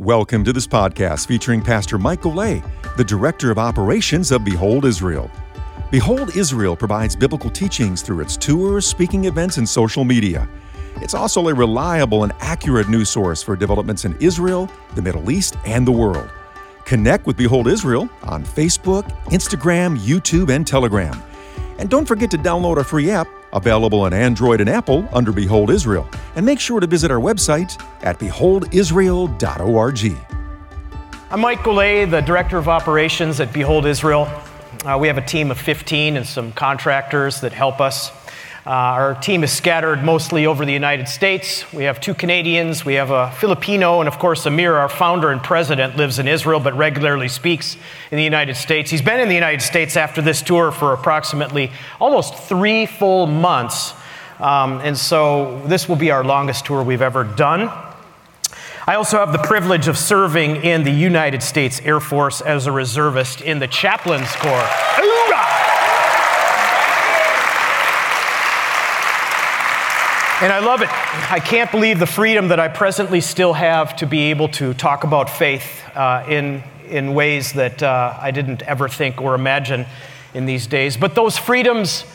Welcome to this podcast featuring Pastor Mike Golay, the Director of Operations of Behold Israel. Behold Israel provides biblical teachings through its tours, speaking events, and social media. It's also a reliable and accurate news source for developments in Israel, the Middle East, and the world. Connect with Behold Israel on Facebook, Instagram, YouTube, and Telegram. And don't forget to download our free app available on Android and Apple under Behold Israel. And make sure to visit our website at beholdisrael.org. I'm Mike Golay, the Director of Operations at Behold Israel. Uh, we have a team of 15 and some contractors that help us. Uh, our team is scattered mostly over the United States. We have two Canadians, we have a Filipino, and of course, Amir, our founder and president, lives in Israel but regularly speaks in the United States. He's been in the United States after this tour for approximately almost three full months. Um, and so, this will be our longest tour we've ever done. I also have the privilege of serving in the United States Air Force as a reservist in the Chaplains Corps. And I love it. I can't believe the freedom that I presently still have to be able to talk about faith uh, in, in ways that uh, I didn't ever think or imagine in these days. But those freedoms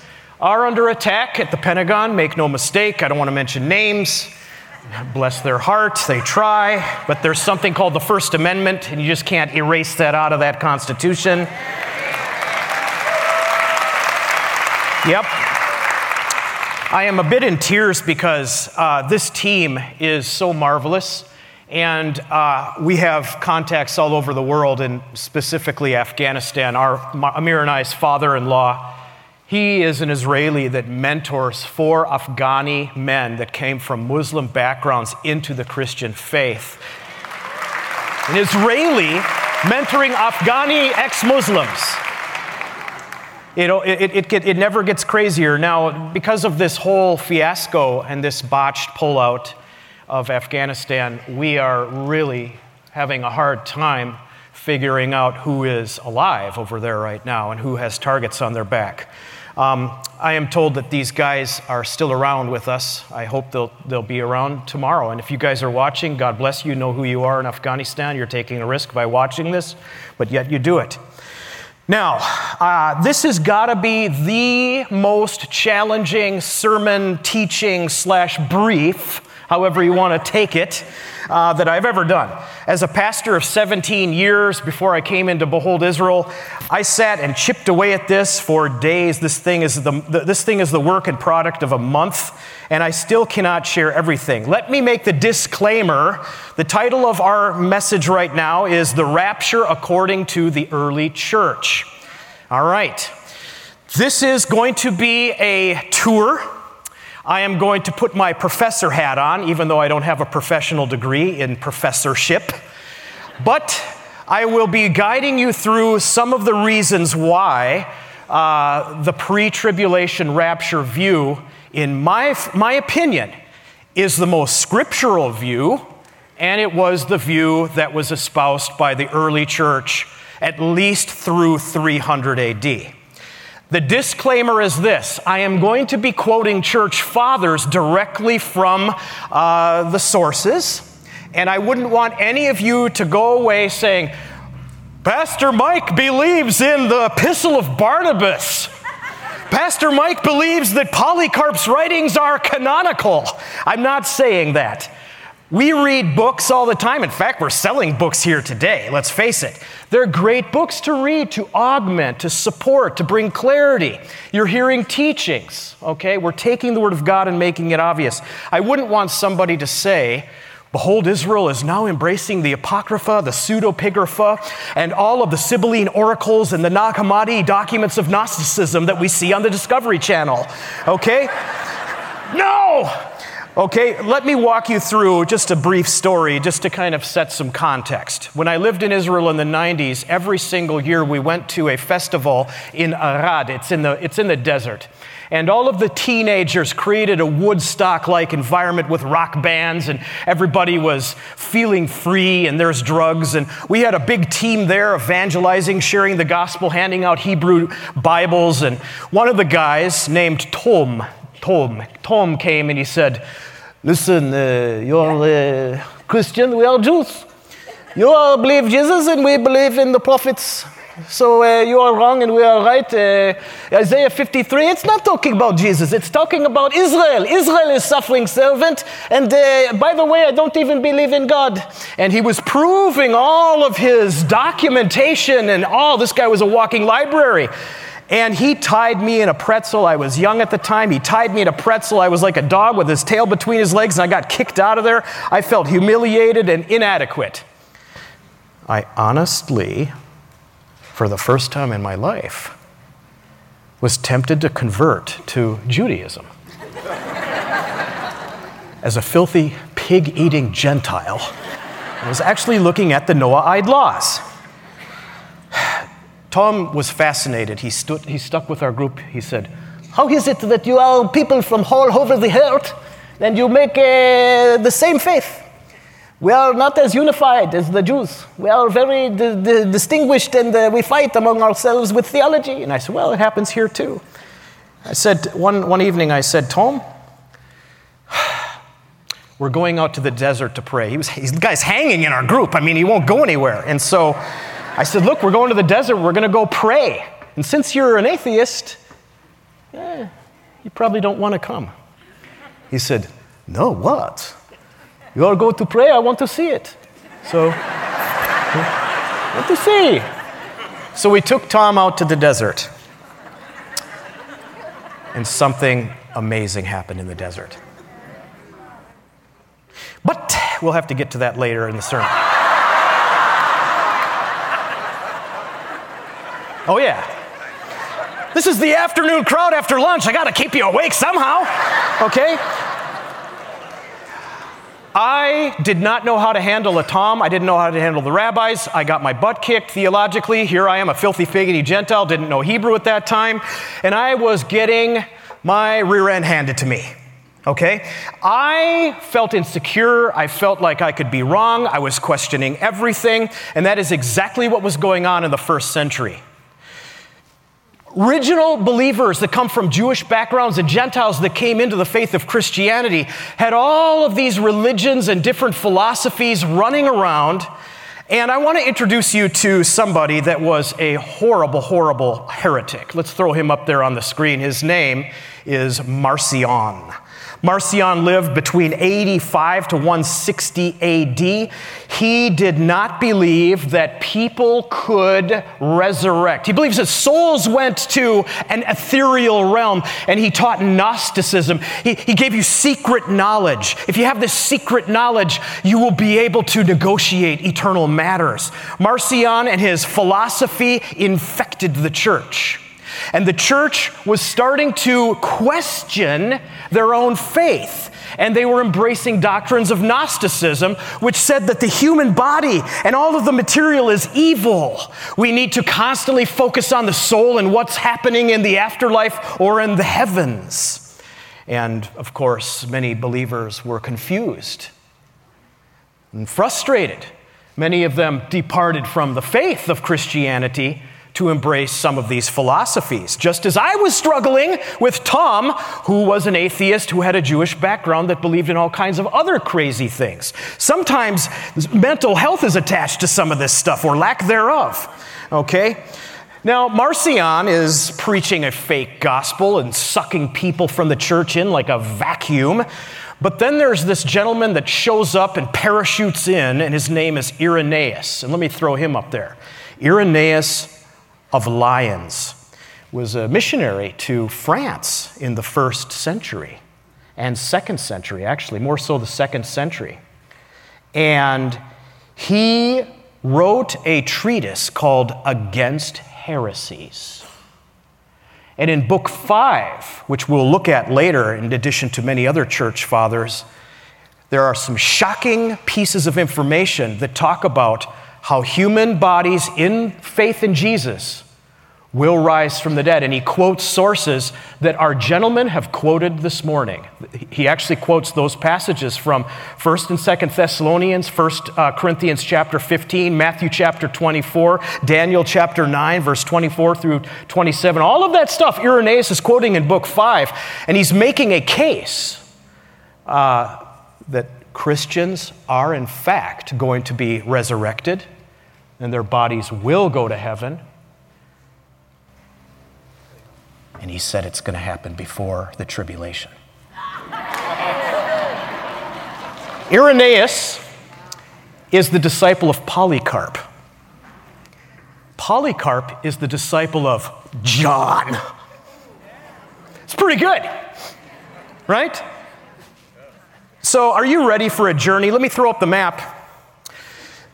are under attack at the Pentagon, make no mistake. I don't want to mention names. Bless their heart, they try, but there's something called the First Amendment, and you just can't erase that out of that Constitution. Yep, I am a bit in tears because uh, this team is so marvelous. And uh, we have contacts all over the world, and specifically Afghanistan. Our Amir and I's father in law, he is an Israeli that mentors four Afghani men that came from Muslim backgrounds into the Christian faith. An Israeli mentoring Afghani ex Muslims. It, it, it, it, never gets crazier. Now, because of this whole fiasco and this botched pullout of Afghanistan, we are really having a hard time figuring out who is alive over there right now and who has targets on their back. Um, I am told that these guys are still around with us. I hope they'll, they'll be around tomorrow. And if you guys are watching, God bless you, know who you are in Afghanistan. You're taking a risk by watching this, but yet you do it. Now, uh, this has got to be the most challenging sermon teaching slash brief, however you want to take it, uh, that I've ever done. As a pastor of 17 years before I came into Behold Israel, I sat and chipped away at this for days. This thing is the, this thing is the work and product of a month, and I still cannot share everything. Let me make the disclaimer. The title of our message right now is The Rapture According to the Early Church. All right. This is going to be a tour I am going to put my professor hat on, even though I don't have a professional degree in professorship. But I will be guiding you through some of the reasons why uh, the pre tribulation rapture view, in my, my opinion, is the most scriptural view, and it was the view that was espoused by the early church at least through 300 AD. The disclaimer is this I am going to be quoting church fathers directly from uh, the sources, and I wouldn't want any of you to go away saying, Pastor Mike believes in the Epistle of Barnabas. Pastor Mike believes that Polycarp's writings are canonical. I'm not saying that. We read books all the time. In fact, we're selling books here today, let's face it. They're great books to read, to augment, to support, to bring clarity. You're hearing teachings, okay? We're taking the Word of God and making it obvious. I wouldn't want somebody to say, Behold, Israel is now embracing the Apocrypha, the Pseudepigrapha, and all of the Sibylline oracles and the Nag Hammadi documents of Gnosticism that we see on the Discovery Channel. Okay? no! Okay, let me walk you through just a brief story just to kind of set some context. When I lived in Israel in the 90s, every single year we went to a festival in Arad. It's in the, it's in the desert. And all of the teenagers created a Woodstock like environment with rock bands, and everybody was feeling free, and there's drugs. And we had a big team there evangelizing, sharing the gospel, handing out Hebrew Bibles. And one of the guys named Tom, Tom, Tom came and he said, Listen, uh, you're uh, Christian, we are Jews. You all believe Jesus and we believe in the prophets. So uh, you are wrong and we are right. Uh, Isaiah 53, it's not talking about Jesus, it's talking about Israel. Israel is suffering servant. And uh, by the way, I don't even believe in God. And he was proving all of his documentation and all. This guy was a walking library. And he tied me in a pretzel. I was young at the time. He tied me in a pretzel. I was like a dog with his tail between his legs, and I got kicked out of there. I felt humiliated and inadequate. I honestly for the first time in my life, was tempted to convert to Judaism. As a filthy, pig eating Gentile, I was actually looking at the Noahide laws. Tom was fascinated. He, stood, he stuck with our group. He said, How is it that you are people from all over the earth and you make uh, the same faith? We are not as unified as the Jews. We are very distinguished and uh, we fight among ourselves with theology. And I said, Well, it happens here too. I said, one, one evening, I said, Tom, we're going out to the desert to pray. He was, he's, the guy's hanging in our group. I mean, he won't go anywhere. And so I said, Look, we're going to the desert. We're going to go pray. And since you're an atheist, eh, you probably don't want to come. He said, No, what? You all go to pray, I want to see it. So, want to see. So we took Tom out to the desert. And something amazing happened in the desert. But we'll have to get to that later in the sermon. Oh, yeah. This is the afternoon crowd after lunch. I got to keep you awake somehow. Okay? I did not know how to handle a Tom. I didn't know how to handle the rabbis. I got my butt kicked theologically. Here I am, a filthy, figgy Gentile, didn't know Hebrew at that time. And I was getting my rear end handed to me. Okay? I felt insecure. I felt like I could be wrong. I was questioning everything. And that is exactly what was going on in the first century original believers that come from Jewish backgrounds and Gentiles that came into the faith of Christianity had all of these religions and different philosophies running around. And I want to introduce you to somebody that was a horrible, horrible heretic. Let's throw him up there on the screen. His name is Marcion. Marcion lived between 85 to 160 AD. He did not believe that people could resurrect. He believes that souls went to an ethereal realm, and he taught Gnosticism. He, he gave you secret knowledge. If you have this secret knowledge, you will be able to negotiate eternal matters. Marcion and his philosophy infected the church. And the church was starting to question their own faith. And they were embracing doctrines of Gnosticism, which said that the human body and all of the material is evil. We need to constantly focus on the soul and what's happening in the afterlife or in the heavens. And of course, many believers were confused and frustrated. Many of them departed from the faith of Christianity to embrace some of these philosophies. Just as I was struggling with Tom, who was an atheist who had a Jewish background that believed in all kinds of other crazy things. Sometimes mental health is attached to some of this stuff or lack thereof. Okay? Now, Marcion is preaching a fake gospel and sucking people from the church in like a vacuum. But then there's this gentleman that shows up and parachutes in, and his name is Irenaeus. And let me throw him up there. Irenaeus of Lyons was a missionary to France in the first century and second century, actually, more so the second century. And he wrote a treatise called Against Heresies. And in book five, which we'll look at later, in addition to many other church fathers, there are some shocking pieces of information that talk about how human bodies in faith in Jesus will rise from the dead. And he quotes sources that our gentlemen have quoted this morning. He actually quotes those passages from 1st and 2nd Thessalonians, 1st uh, Corinthians chapter 15, Matthew chapter 24, Daniel chapter 9, verse 24 through 27. All of that stuff Irenaeus is quoting in book 5, and he's making a case uh, that Christians are, in fact, going to be resurrected and their bodies will go to heaven. And he said it's going to happen before the tribulation. Irenaeus is the disciple of Polycarp. Polycarp is the disciple of John. It's pretty good, right? So, are you ready for a journey? Let me throw up the map.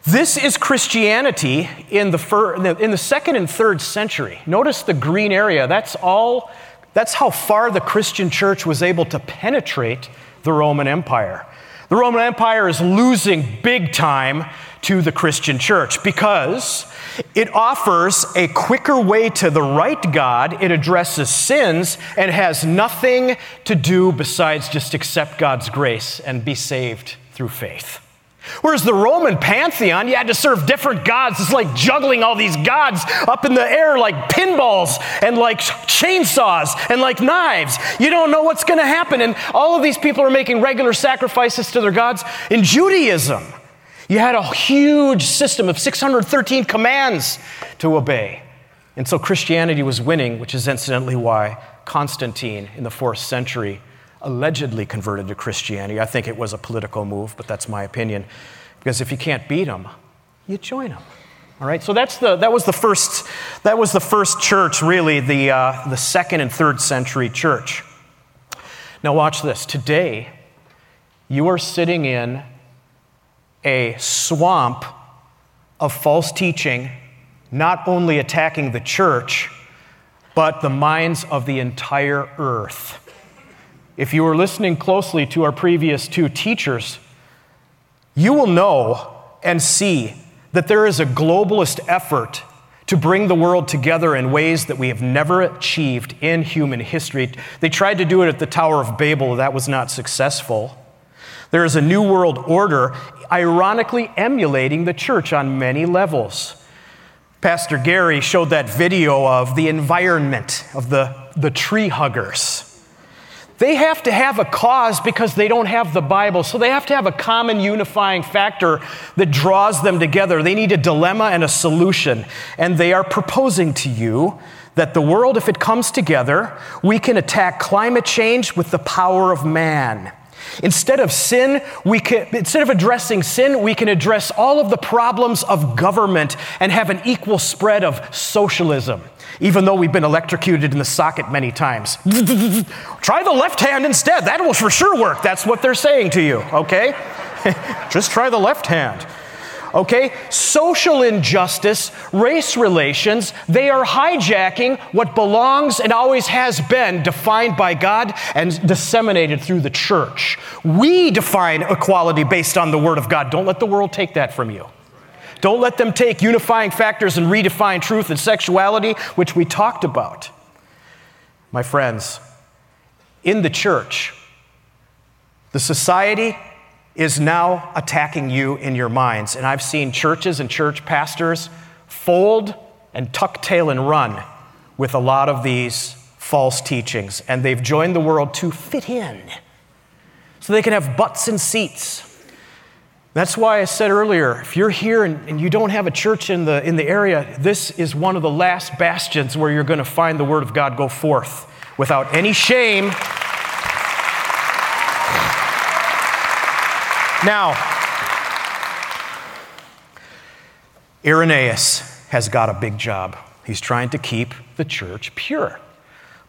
This is Christianity in the, fir- in the second and third century. Notice the green area. That's all, that's how far the Christian church was able to penetrate the Roman Empire. The Roman Empire is losing big time to the Christian church because it offers a quicker way to the right God. It addresses sins and has nothing to do besides just accept God's grace and be saved through faith. Whereas the Roman pantheon, you had to serve different gods. It's like juggling all these gods up in the air like pinballs and like chainsaws and like knives. You don't know what's going to happen. And all of these people are making regular sacrifices to their gods. In Judaism, you had a huge system of 613 commands to obey. And so Christianity was winning, which is incidentally why Constantine in the fourth century allegedly converted to Christianity. I think it was a political move, but that's my opinion. Because if you can't beat them, you join them. All right, so that's the, that, was the first, that was the first church, really, the, uh, the second and third century church. Now, watch this. Today, you are sitting in a swamp of false teaching, not only attacking the church, but the minds of the entire earth. If you were listening closely to our previous two teachers, you will know and see that there is a globalist effort to bring the world together in ways that we have never achieved in human history. They tried to do it at the Tower of Babel, that was not successful. There is a new world order, ironically emulating the church on many levels. Pastor Gary showed that video of the environment of the, the tree huggers. They have to have a cause because they don't have the Bible. So they have to have a common unifying factor that draws them together. They need a dilemma and a solution. And they are proposing to you that the world, if it comes together, we can attack climate change with the power of man. Instead of sin, we can, instead of addressing sin, we can address all of the problems of government and have an equal spread of socialism even though we've been electrocuted in the socket many times. try the left hand instead. That will for sure work. That's what they're saying to you, okay? Just try the left hand. Okay? Social injustice, race relations, they are hijacking what belongs and always has been defined by God and disseminated through the church. We define equality based on the Word of God. Don't let the world take that from you. Don't let them take unifying factors and redefine truth and sexuality, which we talked about. My friends, in the church, the society is now attacking you in your minds. And I've seen churches and church pastors fold and tuck tail and run with a lot of these false teachings. And they've joined the world to fit in so they can have butts and seats that's why I said earlier if you're here and, and, you don't have a church in the, in the area, this is one of the last bastions where you're going to find the Word of God go forth without any shame. Now, Irenaeus has got a big job. He's trying to keep the church pure.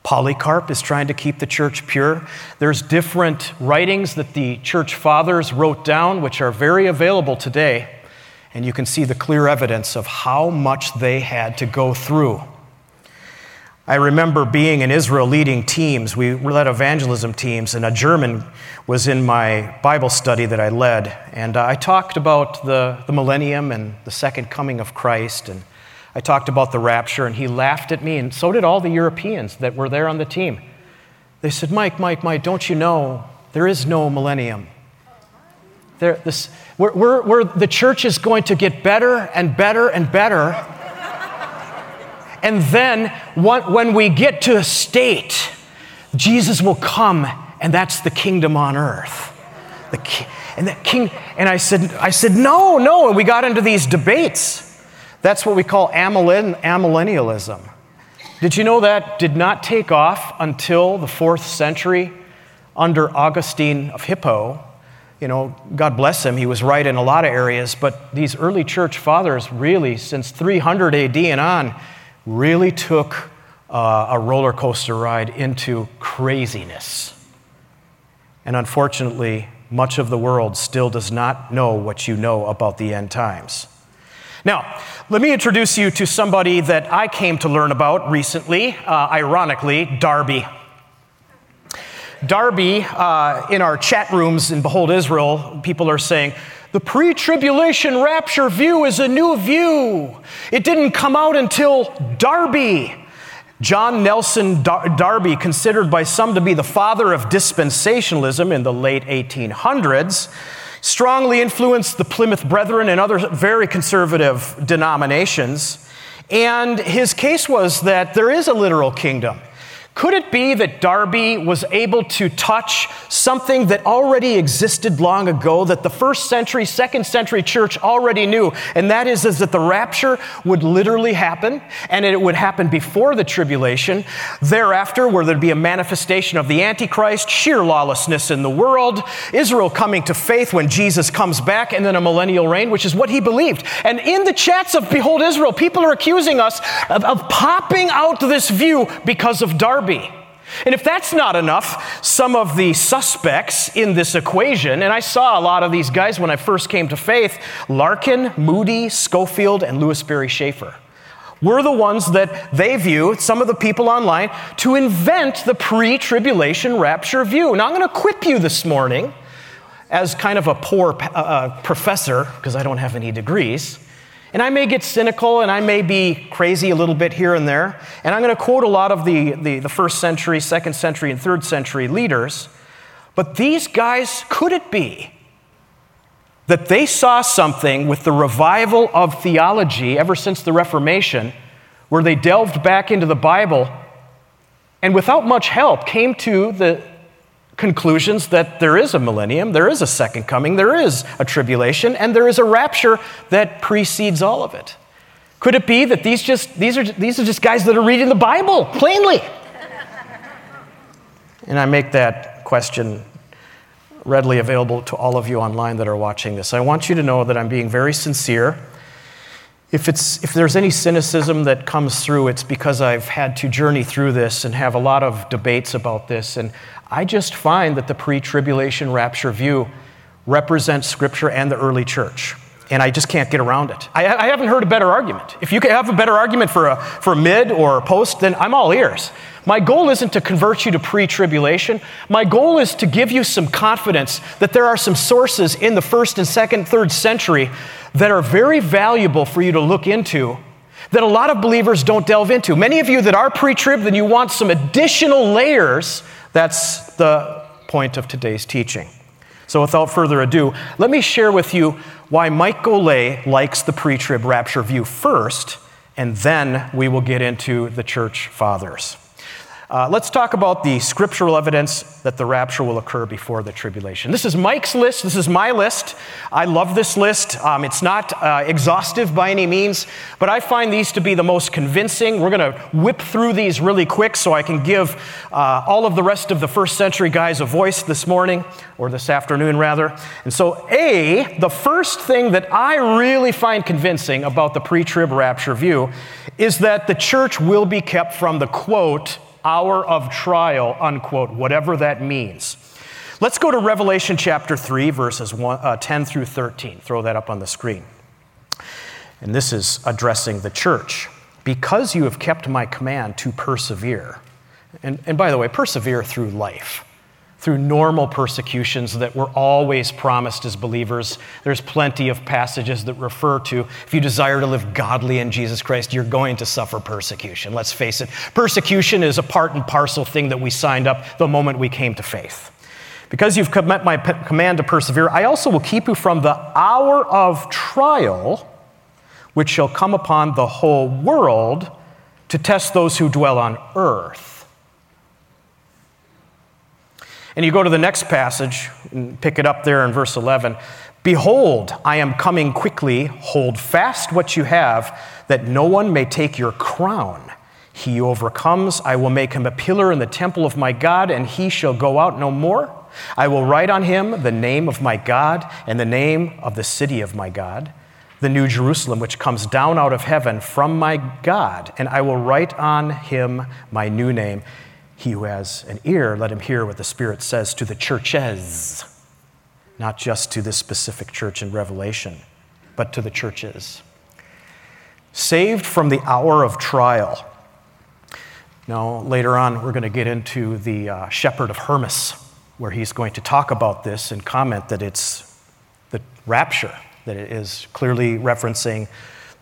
Polycarp is trying to keep the church pure. There's different writings that the church fathers wrote down, which are very available today. And you can see the clear evidence of how much they had to go through. I remember being in Israel leading teams. We led evangelism teams, and a German was in my Bible study that I led. And uh, I talked about the, the millennium and the second coming of Christ. And I talked about the rapture, and he laughed at me, and so did all the Europeans that were there on the team. They said, Mike, Mike, Mike, don't you know there is no millennium? There, this, we're, we're, we're, the church is going to get better and better and better. And then when we get to a state, Jesus will come, and that's the kingdom on earth. The king, and the king, and I said, I said, no, no. And we got into these debates. That's what we call amillennialism. Did you know that did not take off until the fourth century under Augustine of Hippo? You know, God bless him, he was right in a lot of areas, but these early church fathers really, since 300 AD and on, really took uh, a roller coaster ride into craziness. And unfortunately, much of the world still does not know what you know about the end times. Now, let me introduce you to somebody that I came to learn about recently, uh, ironically, Darby. Darby, uh, in our chat rooms in Behold Israel, people are saying, the pre tribulation rapture view is a new view. It didn't come out until Darby. John Nelson Darby, considered by some to be the father of dispensationalism in the late 1800s, strongly influenced the Plymouth Brethren and other very conservative denominations. And his case was that there is a literal kingdom. Could it be that Darby was able to touch something that already existed long ago, that the first century, second century church already knew? And that is, is that the rapture would literally happen, and it would happen before the tribulation. Thereafter, where there'd be a manifestation of the Antichrist, sheer lawlessness in the world, Israel coming to faith when Jesus comes back, and then a millennial reign, which is what he believed. And in the chats of Behold Israel, people are accusing us of, of popping out this view because of Darby. And if that's not enough, some of the suspects in this equation, and I saw a lot of these guys when I first came to faith Larkin, Moody, Scofield, and Lewis Sperry Chafer were the ones that they view, some of the people online, to invent the pre tribulation rapture view. Now, I'm going to equip you this morning as kind of a poor uh, uh professor, because I don't have any degrees and I may get cynical and I may be crazy a little bit here and there. And I'm going to quote a lot of the, the, the, first century, second century, and third century leaders. But these guys, could it be that they saw something with the revival of theology ever since the Reformation, where they delved back into the Bible and without much help came to the conclusions that there is a millennium, there is a second coming, there is a tribulation, and there is a rapture that precedes all of it. Could it be that these, just, these, are, these are just guys that are reading the Bible plainly? and I make that question readily available to all of you online that are watching this. I want you to know that I'm being very sincere. If, it's, if there's any cynicism that comes through, it's because I've had to journey through this and have a lot of debates about this. And I just find that the pre tribulation rapture view represents Scripture and the early church. And I just can't get around it. I, I haven't heard a better argument. If you can have a better argument for a, for mid or post, then I'm all ears. My goal isn't to convert you to pre tribulation. My goal is to give you some confidence that there are some sources in the first and second, third century that are very valuable for you to look into that a lot of believers don't delve into. Many of you that are pre trib, then you want some additional layers that's the point of today's teaching. So, without further ado, let me share with you why Mike Golay likes the pre trib rapture view first, and then we will get into the church fathers. Uh, let's talk about the scriptural evidence that the rapture will occur before the tribulation. This is Mike's list. This is my list. I love this list. Um, it's not uh, exhaustive by any means, but I find these to be the most convincing. We're going to whip through these really quick so I can give uh, all of the rest of the first century guys a voice this morning, or this afternoon rather. And so, A, the first thing that I really find convincing about the pre trib rapture view is that the church will be kept from the quote, hour of trial, unquote, whatever that means. Let's go to Revelation chapter 3, verses one, uh, 10 through 13. Throw that up on the screen. And this is addressing the church. Because you have kept my command to persevere. And, and by the way, persevere through life through normal persecutions that we're always promised as believers. There's plenty of passages that refer to if you desire to live godly in Jesus Christ, you're going to suffer persecution. Let's face it, persecution is a part and parcel thing that we signed up the moment we came to faith. Because you've met my command to persevere, I also will keep you from the hour of trial which shall come upon the whole world to test those who dwell on earth. And you go to the next passage and pick it up there in verse 11. Behold, I am coming quickly. Hold fast what you have, that no one may take your crown. He overcomes, I will make him a pillar in the temple of my God, and he shall go out no more. I will write on him the name of my God and the name of the city of my God, the new Jerusalem, which comes down out of heaven from my God, and I will write on him my new name. He who has an ear, let him hear what the Spirit says to the churches, not just to this specific church in Revelation, but to the churches. Saved from the hour of trial now, later on, we're going to get into the uh, shepherd of Hermas, where he's going to talk about this and comment that it's the rapture, that it is clearly referencing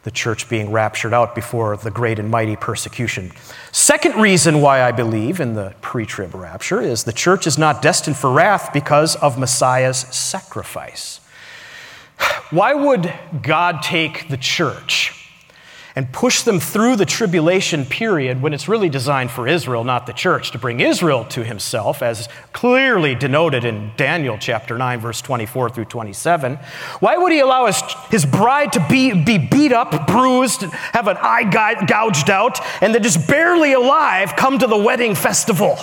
the church being raptured out before the great and mighty persecution. Second reason why I believe in the pre trib rapture is the church is not destined for wrath because of Messiah's sacrifice. Why would God take the church? And push them through the tribulation period when it's really designed for Israel, not the church, to bring Israel to himself, as clearly denoted in Daniel chapter 9, verse 24 through 27. Why would he allow his, his bride to be, be beat up, bruised, have an eye gouged out, and then just barely alive come to the wedding festival?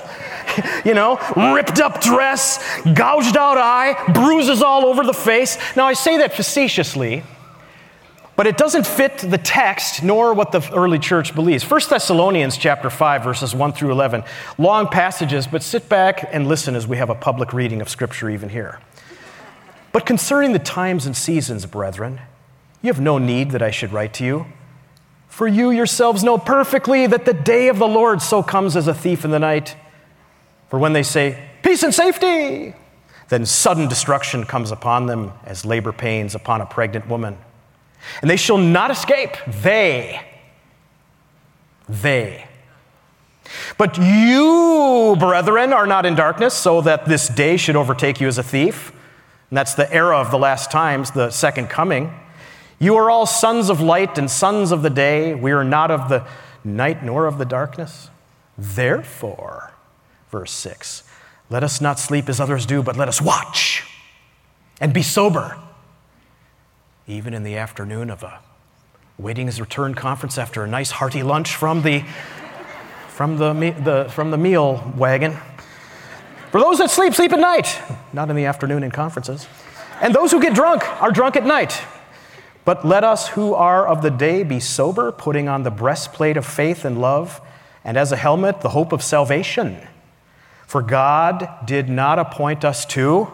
you know, ripped up dress, gouged out eye, bruises all over the face. Now, I say that facetiously but it doesn't fit the text nor what the early church believes. 1 Thessalonians chapter 5 verses 1 through 11. Long passages, but sit back and listen as we have a public reading of scripture even here. But concerning the times and seasons, brethren, you have no need that I should write to you. For you yourselves know perfectly that the day of the Lord so comes as a thief in the night. For when they say, Peace and safety, then sudden destruction comes upon them as labor pains upon a pregnant woman and they shall not escape. They. They. But you, brethren, are not in darkness, so that this day should overtake you as a thief. And that's the era of the last times, the second coming. You are all sons of light and sons of the day. We are not of the night nor of the darkness. Therefore, verse 6, let us not sleep as others do, but let us watch and be sober even in the afternoon of a waiting his return conference after a nice hearty lunch from the, from the, the, from the meal wagon. For those that sleep, sleep at night, not in the afternoon in conferences. And those who get drunk are drunk at night. But let us who are of the day be sober, putting on the breastplate of faith and love, and as a helmet, the hope of salvation. For God did not appoint us to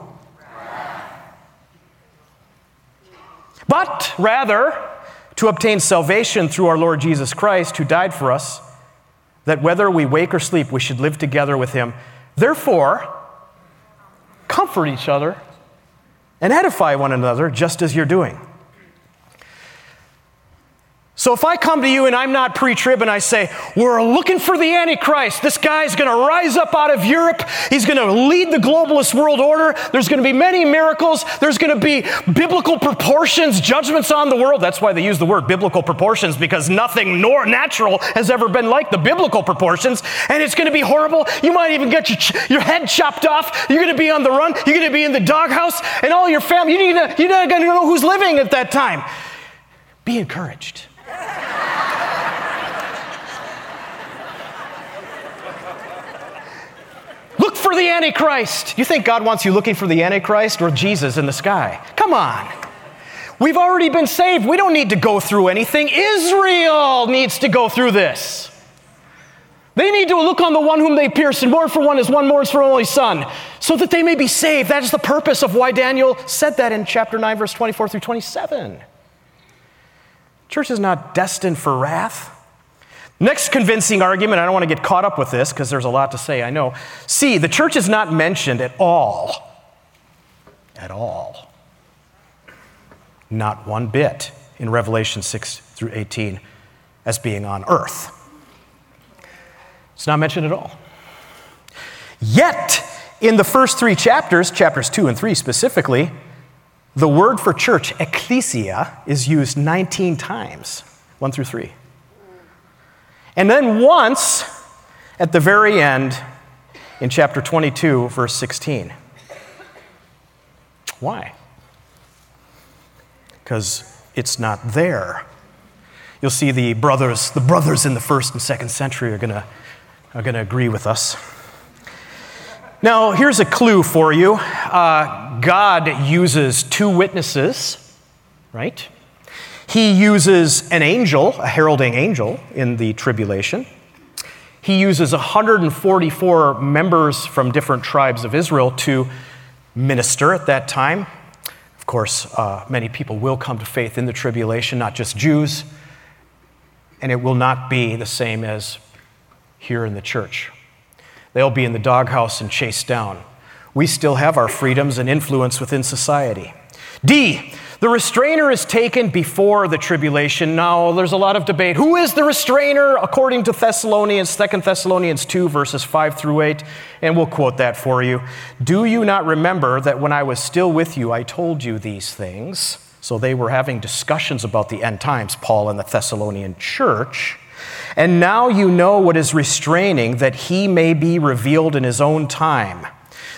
but rather to obtain salvation through our Lord Jesus Christ, who died for us, that whether we wake or sleep, we should live together with him. Therefore, comfort each other and edify one another, just as you're doing. So if I come to you and I'm not pre trib and I say, we're looking for the Antichrist, this guy's going to rise up out of Europe, he's going to lead the globalist world order, there's going to be many miracles, there's going to be biblical proportions, judgments on the world. That's why they use the word biblical proportions because nothing nor natural has ever been like the biblical proportions, and it's going to be horrible. You might even get your, your head chopped off, you're going to be on the run, you're going to be in the doghouse, and all your family, you're not going to know who's living at that time. Be encouraged. Look for the Antichrist. You think God wants you looking for the Antichrist or Jesus in the sky? Come on. We've already been saved. We don't need to go through anything. Israel needs to go through this. They need to look on the one whom they pierced and mourn for one as one mourns for only son, so that they may be saved. That is the purpose of why Daniel said that in chapter 9, verse 24 through 27. Church is not destined for wrath. Next convincing argument, I don't want to get caught up with this because there's a lot to say, I know. See, the church is not mentioned at all. At all. Not one bit in Revelation 6 through 18 as being on earth. It's not mentioned at all. Yet, in the first three chapters, chapters 2 and 3 specifically, the word for church, ecclesia, is used 19 times, 1 through 3. And then once, at the very end, in chapter 22, verse 16. Why? Because it's not there. You'll see the brothers, the brothers in the first and second century are gonna, are gonna agree with us. Now, here's a clue for you. Uh, God uses two witnesses, right? He uses an angel, a heralding angel, in the tribulation. He uses 144 members from different tribes of Israel to minister at that time. Of course, uh, many people will come to faith in the tribulation, not just Jews, and it will not be the same as here in the church. They'll be in the doghouse and chased down. We still have our freedoms and influence within society. D, the restrainer is taken before the tribulation. Now, there's a lot of debate. Who is the restrainer according to Thessalonians, 2 Thessalonians 2, verses 5 through 8? And we'll quote that for you. Do you not remember that when I was still with you, I told you these things? So they were having discussions about the end times, Paul and the Thessalonian church. And now you know what is restraining, that he may be revealed in his own time.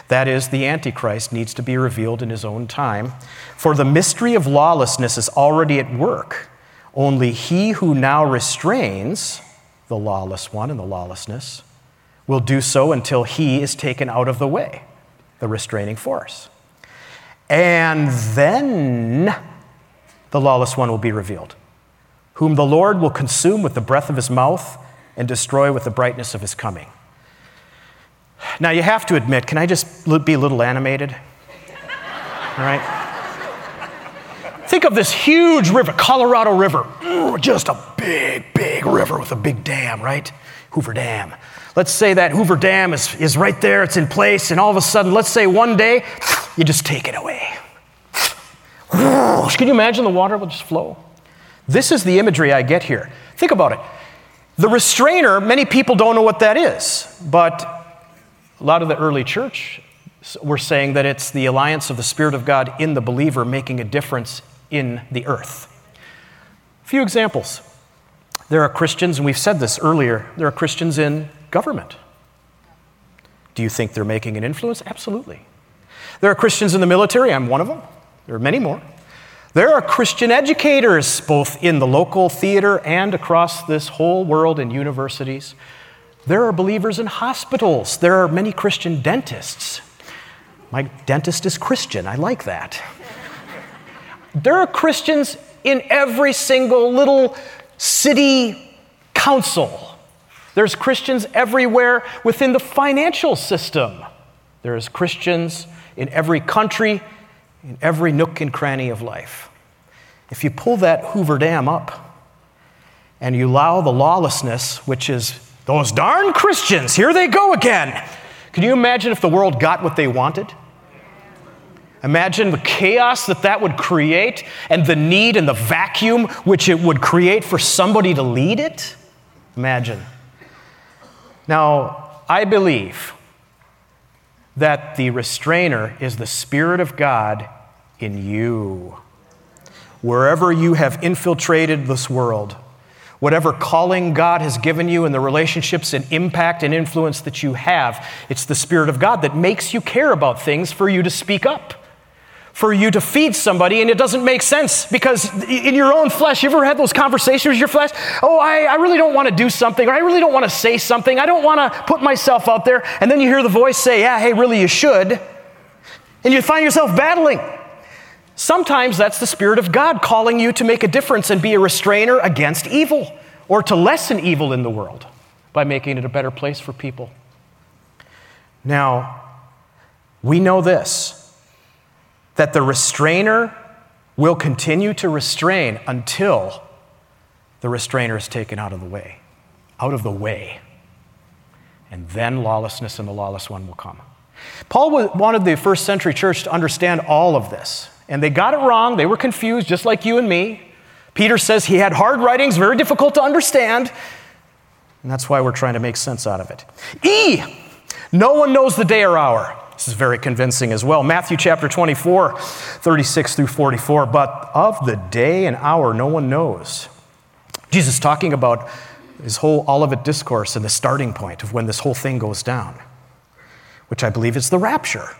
That is, the Antichrist needs to be revealed in his own time. For the mystery of lawlessness is already at work. Only he who now restrains the lawless one and the lawlessness will do so until he is taken out of the way, the restraining force. And then the lawless one will be revealed, whom the Lord will consume with the breath of his mouth and destroy with the brightness of his coming. Now, you have to admit, can I just be a little animated? All right? Think of this huge river, Colorado River, just a big, big river with a big dam, right? Hoover Dam. Let's say that Hoover Dam is, is right there, it's in place, and all of a sudden, let's say one day, you just take it away. Can you imagine the water will just flow? This is the imagery I get here. Think about it. The restrainer, many people don't know what that is, but a lot of the early church were saying that it's the alliance of the Spirit of God in the believer making a difference in the earth. A few examples. There are Christians, and we've said this earlier, there are Christians in government. Do you think they're making an influence? Absolutely. There are Christians in the military, I'm one of them. There are many more. There are Christian educators, both in the local theater and across this whole world in universities. There are believers in hospitals. There are many Christian dentists. My dentist is Christian. I like that. There are Christians in every single little city council. There's Christians everywhere within the financial system. There's Christians in every country, in every nook and cranny of life. If you pull that Hoover Dam up and you allow the lawlessness, which is those darn Christians, here they go again. Can you imagine if the world got what they wanted? Imagine the chaos that that would create and the need and the vacuum which it would create for somebody to lead it. Imagine. Now, I believe that the restrainer is the Spirit of God in you. Wherever you have infiltrated this world, whatever calling God has given you and the relationships and impact and influence that you have, it's the Spirit of God that makes you care about things for you to speak up for you to feed somebody and it doesn't make sense because in your own flesh, you ever had those conversations with your flesh? Oh, I, I really don't want to do something or I really don't want to say something. I don't want to put myself out there. And then you hear the voice say, Yeah, hey, really, you should. And you find yourself battling. Sometimes that's the Spirit of God calling you to make a difference and be a restrainer against evil or to lessen evil in the world by making it a better place for people. Now, we know this that the restrainer will continue to restrain until the restrainer is taken out of the way, out of the way. And then lawlessness and the lawless one will come. Paul wanted the first century church to understand all of this, and they got it wrong. They were confused, just like you and me. Peter says he had hard writings, very difficult to understand, and that's why we're trying to make sense out of it. E, no one knows the day or hour. This is very convincing as well. Matthew chapter 24, 36 through 44. But of the day and hour, no one knows. Jesus talking about his whole Olivet discourse and the starting point of when this whole thing goes down. which I believe is the rapture.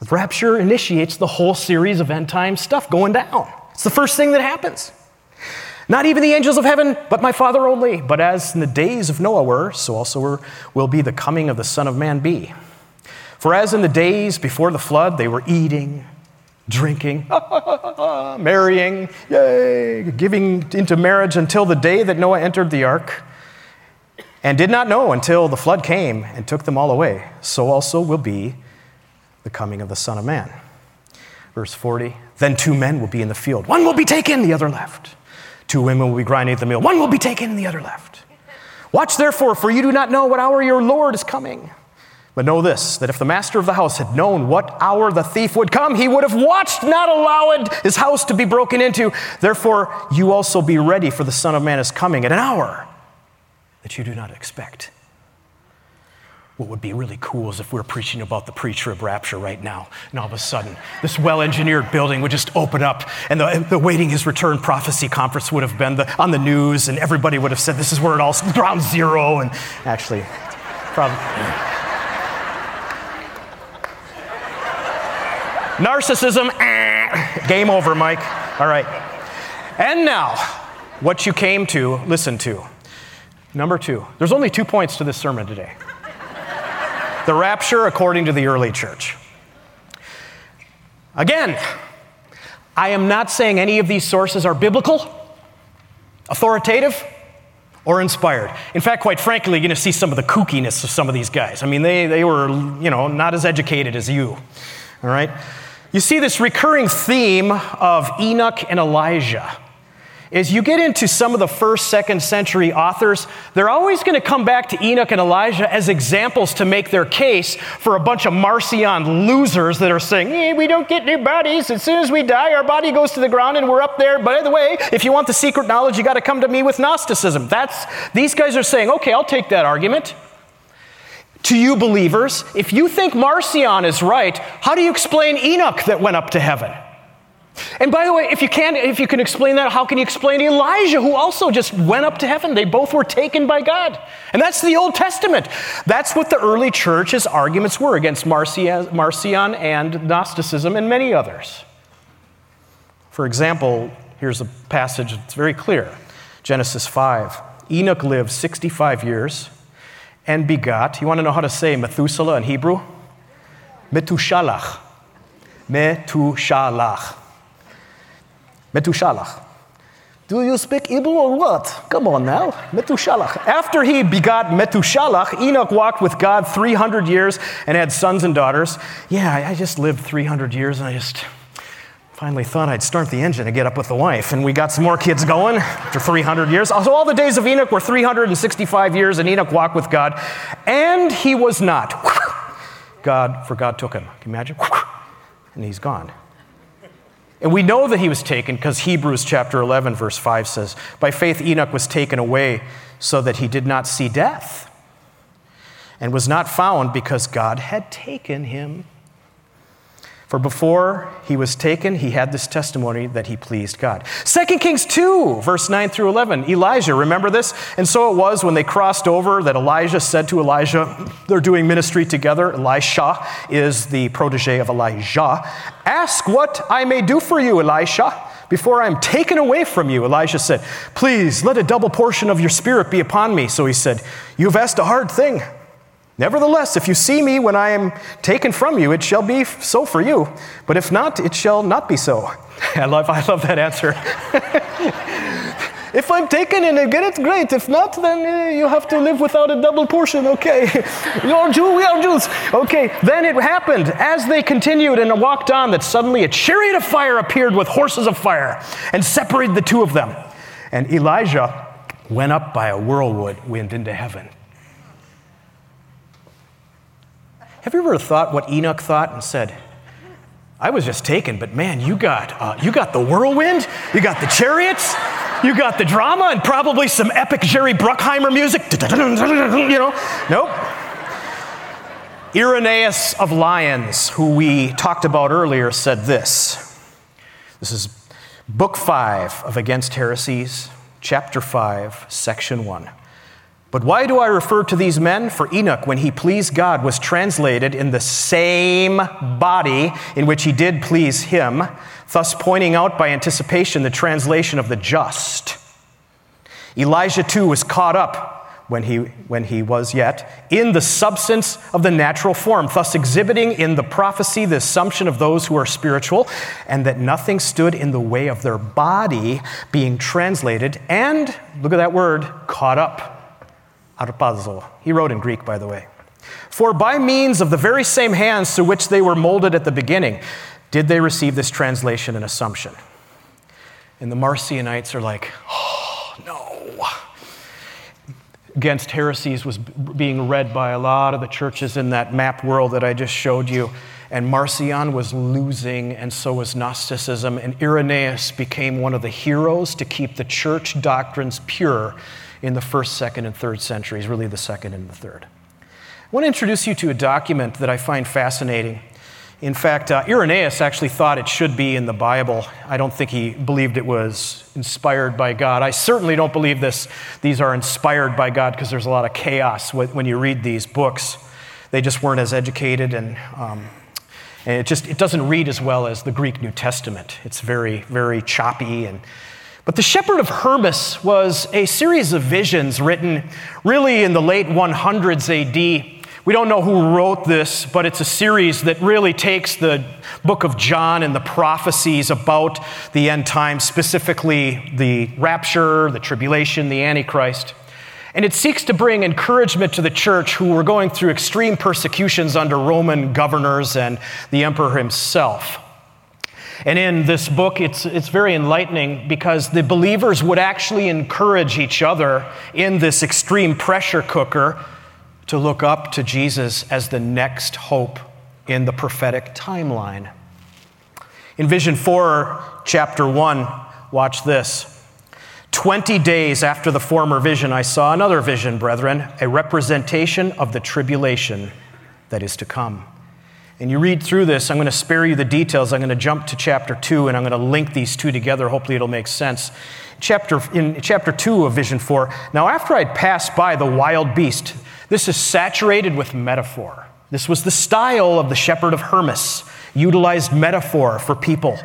The rapture initiates the whole series of end time stuff going down. It's the first thing that happens. Not even the angels of heaven, but my Father only. But as in the days of Noah were, so also will be the coming of the Son of Man be. For as in the days before the flood, they were eating, drinking, marrying, yay, giving into marriage until the day that Noah entered the ark, and did not know until the flood came and took them all away. So also will be the coming of the Son of Man. Verse 40 Then two men will be in the field, one will be taken, the other left. Two women will be grinding at the mill, one will be taken, the other left. Watch therefore, for you do not know what hour your Lord is coming. But know this that if the master of the house had known what hour the thief would come, he would have watched, not allowed his house to be broken into. Therefore, you also be ready, for the Son of Man is coming at an hour that you do not expect. What would be really cool is if we are preaching about the pre trib rapture right now, and all of a sudden, this well engineered building would just open up, and the, the Waiting His Return prophecy conference would have been the, on the news, and everybody would have said, This is where it all, ground zero, and actually, probably. Narcissism, eh, game over, Mike. All right. And now, what you came to listen to. Number two, there's only two points to this sermon today the rapture according to the early church. Again, I am not saying any of these sources are biblical, authoritative, or inspired. In fact, quite frankly, you're going to see some of the kookiness of some of these guys. I mean, they, they were, you know, not as educated as you. All right? You see this recurring theme of Enoch and Elijah is you get into some of the first, second century authors, they're always going to come back to Enoch and Elijah as examples to make their case for a bunch of Marcion losers that are saying, hey, we don't get new bodies. As soon as we die, our body goes to the ground and we're up there. By the way, if you want the secret knowledge, you got to come to me with Gnosticism. That's, these guys are saying, okay, I'll take that argument. To you believers, if you think Marcion is right, how do you explain Enoch that went up to heaven? And by the way, if you can if you can explain that, how can you explain Elijah who also just went up to heaven? They both were taken by God. And that's the Old Testament. That's what the early church's arguments were against Marcion and Gnosticism and many others. For example, here's a passage that's very clear. Genesis 5. Enoch lived 65 years and begot. You want to know how to say Methuselah in Hebrew? Metushalach. Metushalach. Metushalach. Do you speak Hebrew or what? Come on now. Metushalach. After he begot Metushalach, Enoch walked with God 300 years and had sons and daughters. Yeah, I just lived 300 years and I just finally thought I'd start the engine and get up with the wife. And we got some more kids going after 300 years. So all the days of Enoch were 365 years, and Enoch walked with God. And he was not. God, for God took him. Can you imagine? And he's gone. And we know that he was taken because Hebrews chapter 11, verse 5 says, By faith Enoch was taken away so that he did not see death, and was not found because God had taken him. For before he was taken, he had this testimony that he pleased God. 2 Kings 2, verse 9 through 11. Elijah, remember this? And so it was when they crossed over that Elijah said to Elijah, they're doing ministry together. Elisha is the protege of Elijah. Ask what I may do for you, Elisha, before I'm taken away from you. Elijah said, Please let a double portion of your spirit be upon me. So he said, You've asked a hard thing. Nevertheless, if you see me when I am taken from you, it shall be so for you. But if not, it shall not be so. I love, I love that answer. if I'm taken and I get it, great. If not, then uh, you have to live without a double portion. Okay. You're Jew, we are Jews. Okay. Then it happened as they continued and walked on that suddenly a chariot of fire appeared with horses of fire and separated the two of them. And Elijah went up by a whirlwind wind into heaven. Have you ever thought what Enoch thought and said, I was just taken, but man, you got, uh, you got the whirlwind, you got the chariots, you got the drama, and probably some epic Jerry Bruckheimer music. You know, nope. Irenaeus of Lyons, who we talked about earlier, said this. This is Book 5 of Against Heresies, Chapter 5, Section 1. But why do I refer to these men? For Enoch, when he pleased God, was translated in the same body in which he did please him, thus pointing out by anticipation the translation of the just. Elijah too was caught up when he, when he was yet in the substance of the natural form, thus exhibiting in the prophecy the assumption of those who are spiritual, and that nothing stood in the way of their body being translated, and look at that word, caught up. Arpazo. He wrote in Greek, by the way. For by means of the very same hands through which they were molded at the beginning, did they receive this translation and assumption. And the Marcionites are like, oh, no against heresies was being read by a lot of the churches in that map world that I just showed you. And Marcion was losing, and so was Gnosticism. And Irenaeus became one of the heroes to keep the church doctrines pure in the first, second, and third centuries, really the second and the third. I want to introduce you to a document that I find fascinating. In fact, uh, Irenaeus actually thought it should be in the Bible. I don't think he believed it was inspired by God. I certainly don't believe this. These are inspired by God because there's a lot of chaos when you read these books. They just weren't as educated, and, um, and it just it doesn't read as well as the Greek New Testament. It's very very choppy and. But the Shepherd of Hermas was a series of visions written really in the late 100s AD we don't know who wrote this, but it's a series that really takes the book of John and the prophecies about the end times, specifically the rapture, the tribulation, the Antichrist. And it seeks to bring encouragement to the church who were going through extreme persecutions under Roman governors and the emperor himself. And in this book, it's, it's very enlightening because the believers would actually encourage each other in this extreme pressure cooker to look up to Jesus as the next hope in the prophetic timeline. In Vision 4, chapter 1, watch this. 20 days after the former vision, I saw another vision, brethren, a representation of the tribulation that is to come. And you read through this, I'm going to spare you the details. I'm going to jump to chapter 2 and I'm going to link these two together. Hopefully, it'll make sense. Chapter, in chapter 2 of Vision 4, now after I'd passed by the wild beast, this is saturated with metaphor. This was the style of the shepherd of Hermas, utilized metaphor for people.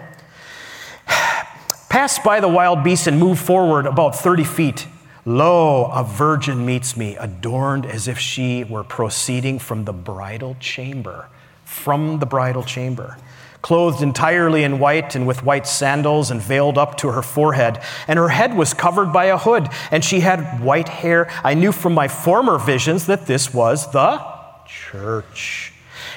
Pass by the wild beast and move forward about 30 feet. Lo, a virgin meets me, adorned as if she were proceeding from the bridal chamber. From the bridal chamber clothed entirely in white and with white sandals and veiled up to her forehead. And her head was covered by a hood, and she had white hair. I knew from my former visions that this was the church.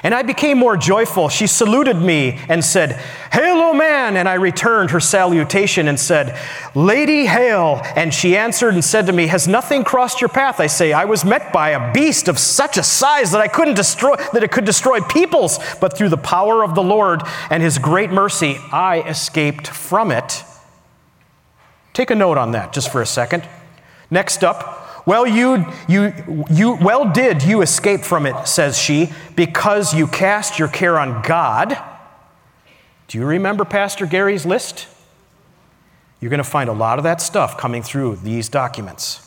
And I became more joyful. She saluted me and said, Hail, O man! And I returned her salutation and said, Lady, hail! And she answered and said to me, Has nothing crossed your path? I say, I was met by a beast of such a size that I couldn't destroy, that it could destroy peoples, but through the power of the Lord and his great mercy, I escaped from it. Take a note on that just for a second. Next up, well, you, you, you, well did you escape from it, says she, because you cast your care on God. Do you remember Pastor Gary's list? You're going to find a lot of that stuff coming through these documents.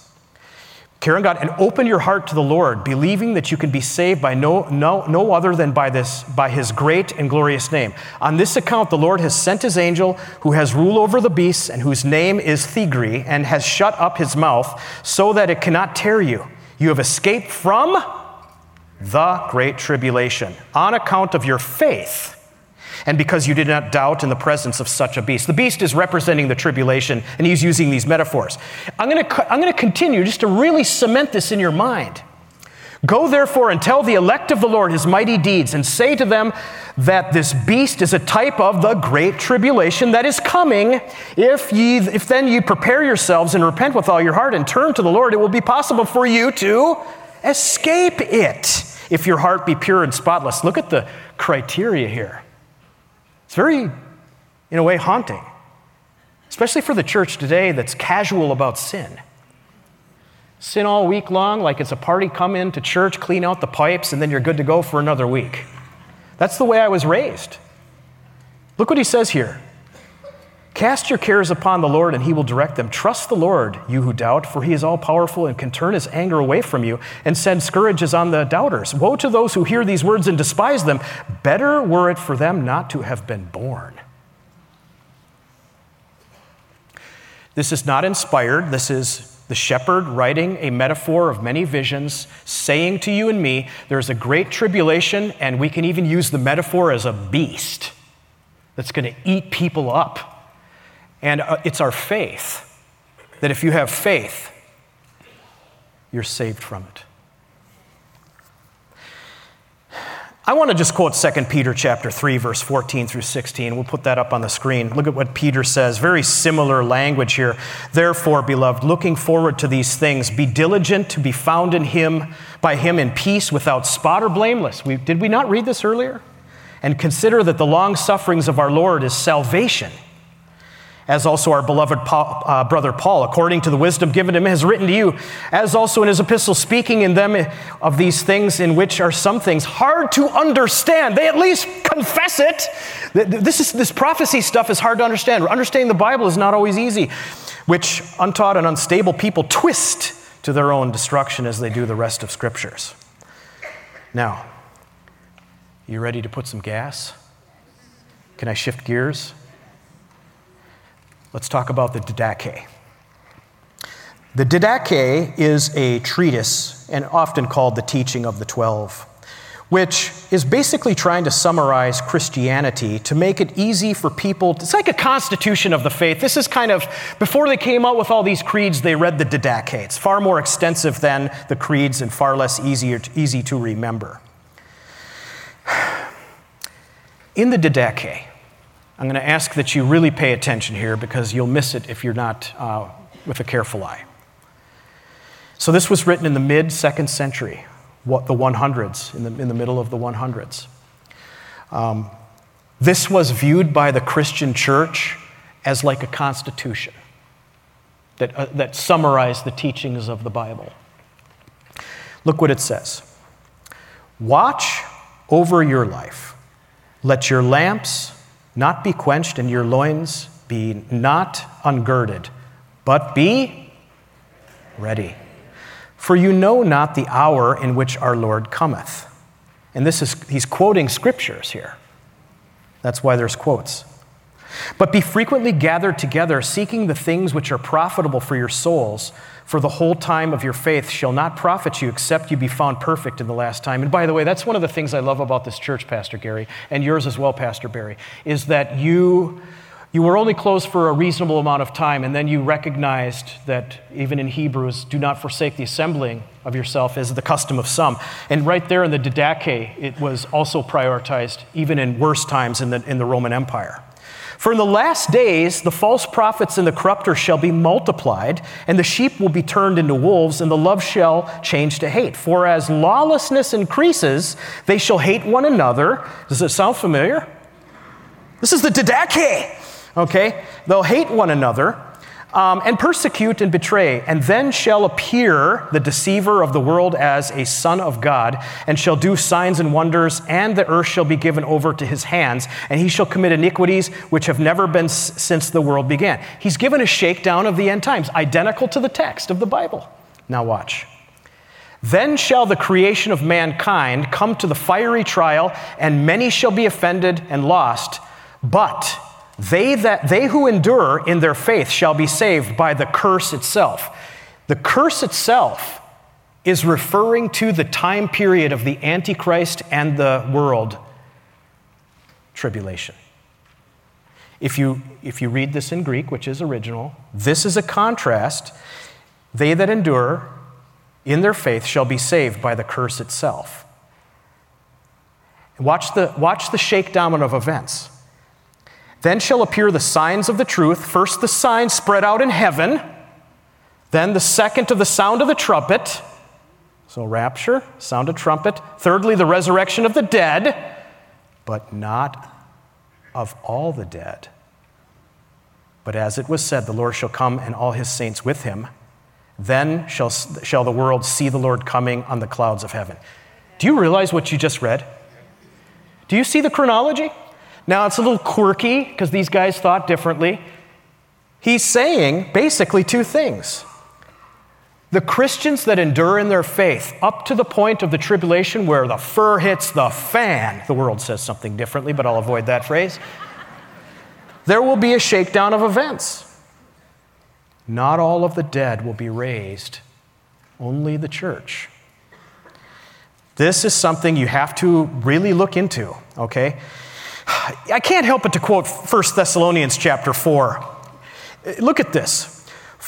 Care God and open your heart to the Lord, believing that you can be saved by no, no, no other than by, this, by his great and glorious name. On this account, the Lord has sent his angel who has rule over the beasts and whose name is Thegri and has shut up his mouth so that it cannot tear you. You have escaped from the great tribulation on account of your faith and because you did not doubt in the presence of such a beast. The beast is representing the tribulation, and he's using these metaphors. I'm going to, I'm to continue just to really cement this in your mind. Go therefore and tell the elect of the Lord his mighty deeds, and say to them that this beast is a type of the great tribulation that is coming. If, ye, if then ye prepare yourselves and repent with all your heart and turn to the Lord, it will be possible for you to escape it if your heart be pure and spotless. Look at the criteria here. It's very, in a way, haunting, especially for the church today that's casual about sin. Sin all week long, like it's a party, come into church, clean out the pipes, and then you're good to go for another week. That's the way I was raised. Look what he says here Cast your cares upon the Lord, and he will direct them. Trust the Lord, you who doubt, for he is all powerful and can turn his anger away from you and send scourges on the doubters. Woe to those who hear these words and despise them. Better were it for them not to have been born. This is not inspired. This is the shepherd writing a metaphor of many visions, saying to you and me, there's a great tribulation, and we can even use the metaphor as a beast that's going to eat people up. And uh, it's our faith that if you have faith, you're saved from it. I want to just quote 2 Peter chapter 3 verse 14 through 16. We'll put that up on the screen. Look at what Peter says. Very similar language here. Therefore, beloved, looking forward to these things, be diligent to be found in him by him in peace without spot or blameless. We, did we not read this earlier? And consider that the long sufferings of our Lord is salvation as also our beloved uh, brother Paul, according to the wisdom given him, has written to you, as also in his epistle, speaking in them of these things in which are some things hard to understand. They at least confess it. This, is, this prophecy stuff is hard to understand. Understanding the Bible is not always easy, which untaught and unstable people twist to their own destruction as they do the rest of scriptures. Now, you ready to put some gas? Can I shift gears? Let's talk about the Didache. The Didache is a treatise and often called the Teaching of the Twelve, which is basically trying to summarize Christianity to make it easy for people. It's like a constitution of the faith. This is kind of, before they came out with all these creeds, they read the Didache. It's far more extensive than the creeds and far less easier, easy to remember. In the Didache, I'm going to ask that you really pay attention here because you'll miss it if you're not uh, with a careful eye. So, this was written in the mid second century, what, the 100s, in the, in the middle of the 100s. Um, this was viewed by the Christian church as like a constitution that, uh, that summarized the teachings of the Bible. Look what it says Watch over your life, let your lamps not be quenched, and your loins be not ungirded, but be ready. For you know not the hour in which our Lord cometh. And this is, he's quoting scriptures here. That's why there's quotes. But be frequently gathered together, seeking the things which are profitable for your souls, for the whole time of your faith shall not profit you except you be found perfect in the last time. And by the way, that's one of the things I love about this church, Pastor Gary, and yours as well, Pastor Barry, is that you. You were only closed for a reasonable amount of time, and then you recognized that even in Hebrews, do not forsake the assembling of yourself as the custom of some. And right there in the Didache, it was also prioritized, even in worse times in the, in the Roman Empire. For in the last days, the false prophets and the corrupters shall be multiplied, and the sheep will be turned into wolves, and the love shall change to hate. For as lawlessness increases, they shall hate one another. Does it sound familiar? This is the Didache. Okay? They'll hate one another um, and persecute and betray, and then shall appear the deceiver of the world as a son of God, and shall do signs and wonders, and the earth shall be given over to his hands, and he shall commit iniquities which have never been s- since the world began. He's given a shakedown of the end times, identical to the text of the Bible. Now, watch. Then shall the creation of mankind come to the fiery trial, and many shall be offended and lost. But they, that, they who endure in their faith shall be saved by the curse itself. The curse itself is referring to the time period of the Antichrist and the world tribulation. If you, if you read this in Greek, which is original, this is a contrast. They that endure in their faith shall be saved by the curse itself. Watch the, watch the shakedown of events. Then shall appear the signs of the truth. First, the sign spread out in heaven. Then, the second of the sound of the trumpet. So, rapture, sound of trumpet. Thirdly, the resurrection of the dead, but not of all the dead. But as it was said, the Lord shall come and all his saints with him. Then shall, shall the world see the Lord coming on the clouds of heaven. Do you realize what you just read? Do you see the chronology? Now, it's a little quirky because these guys thought differently. He's saying basically two things. The Christians that endure in their faith up to the point of the tribulation where the fur hits the fan, the world says something differently, but I'll avoid that phrase. There will be a shakedown of events. Not all of the dead will be raised, only the church. This is something you have to really look into, okay? I can't help but to quote 1 Thessalonians chapter 4. Look at this.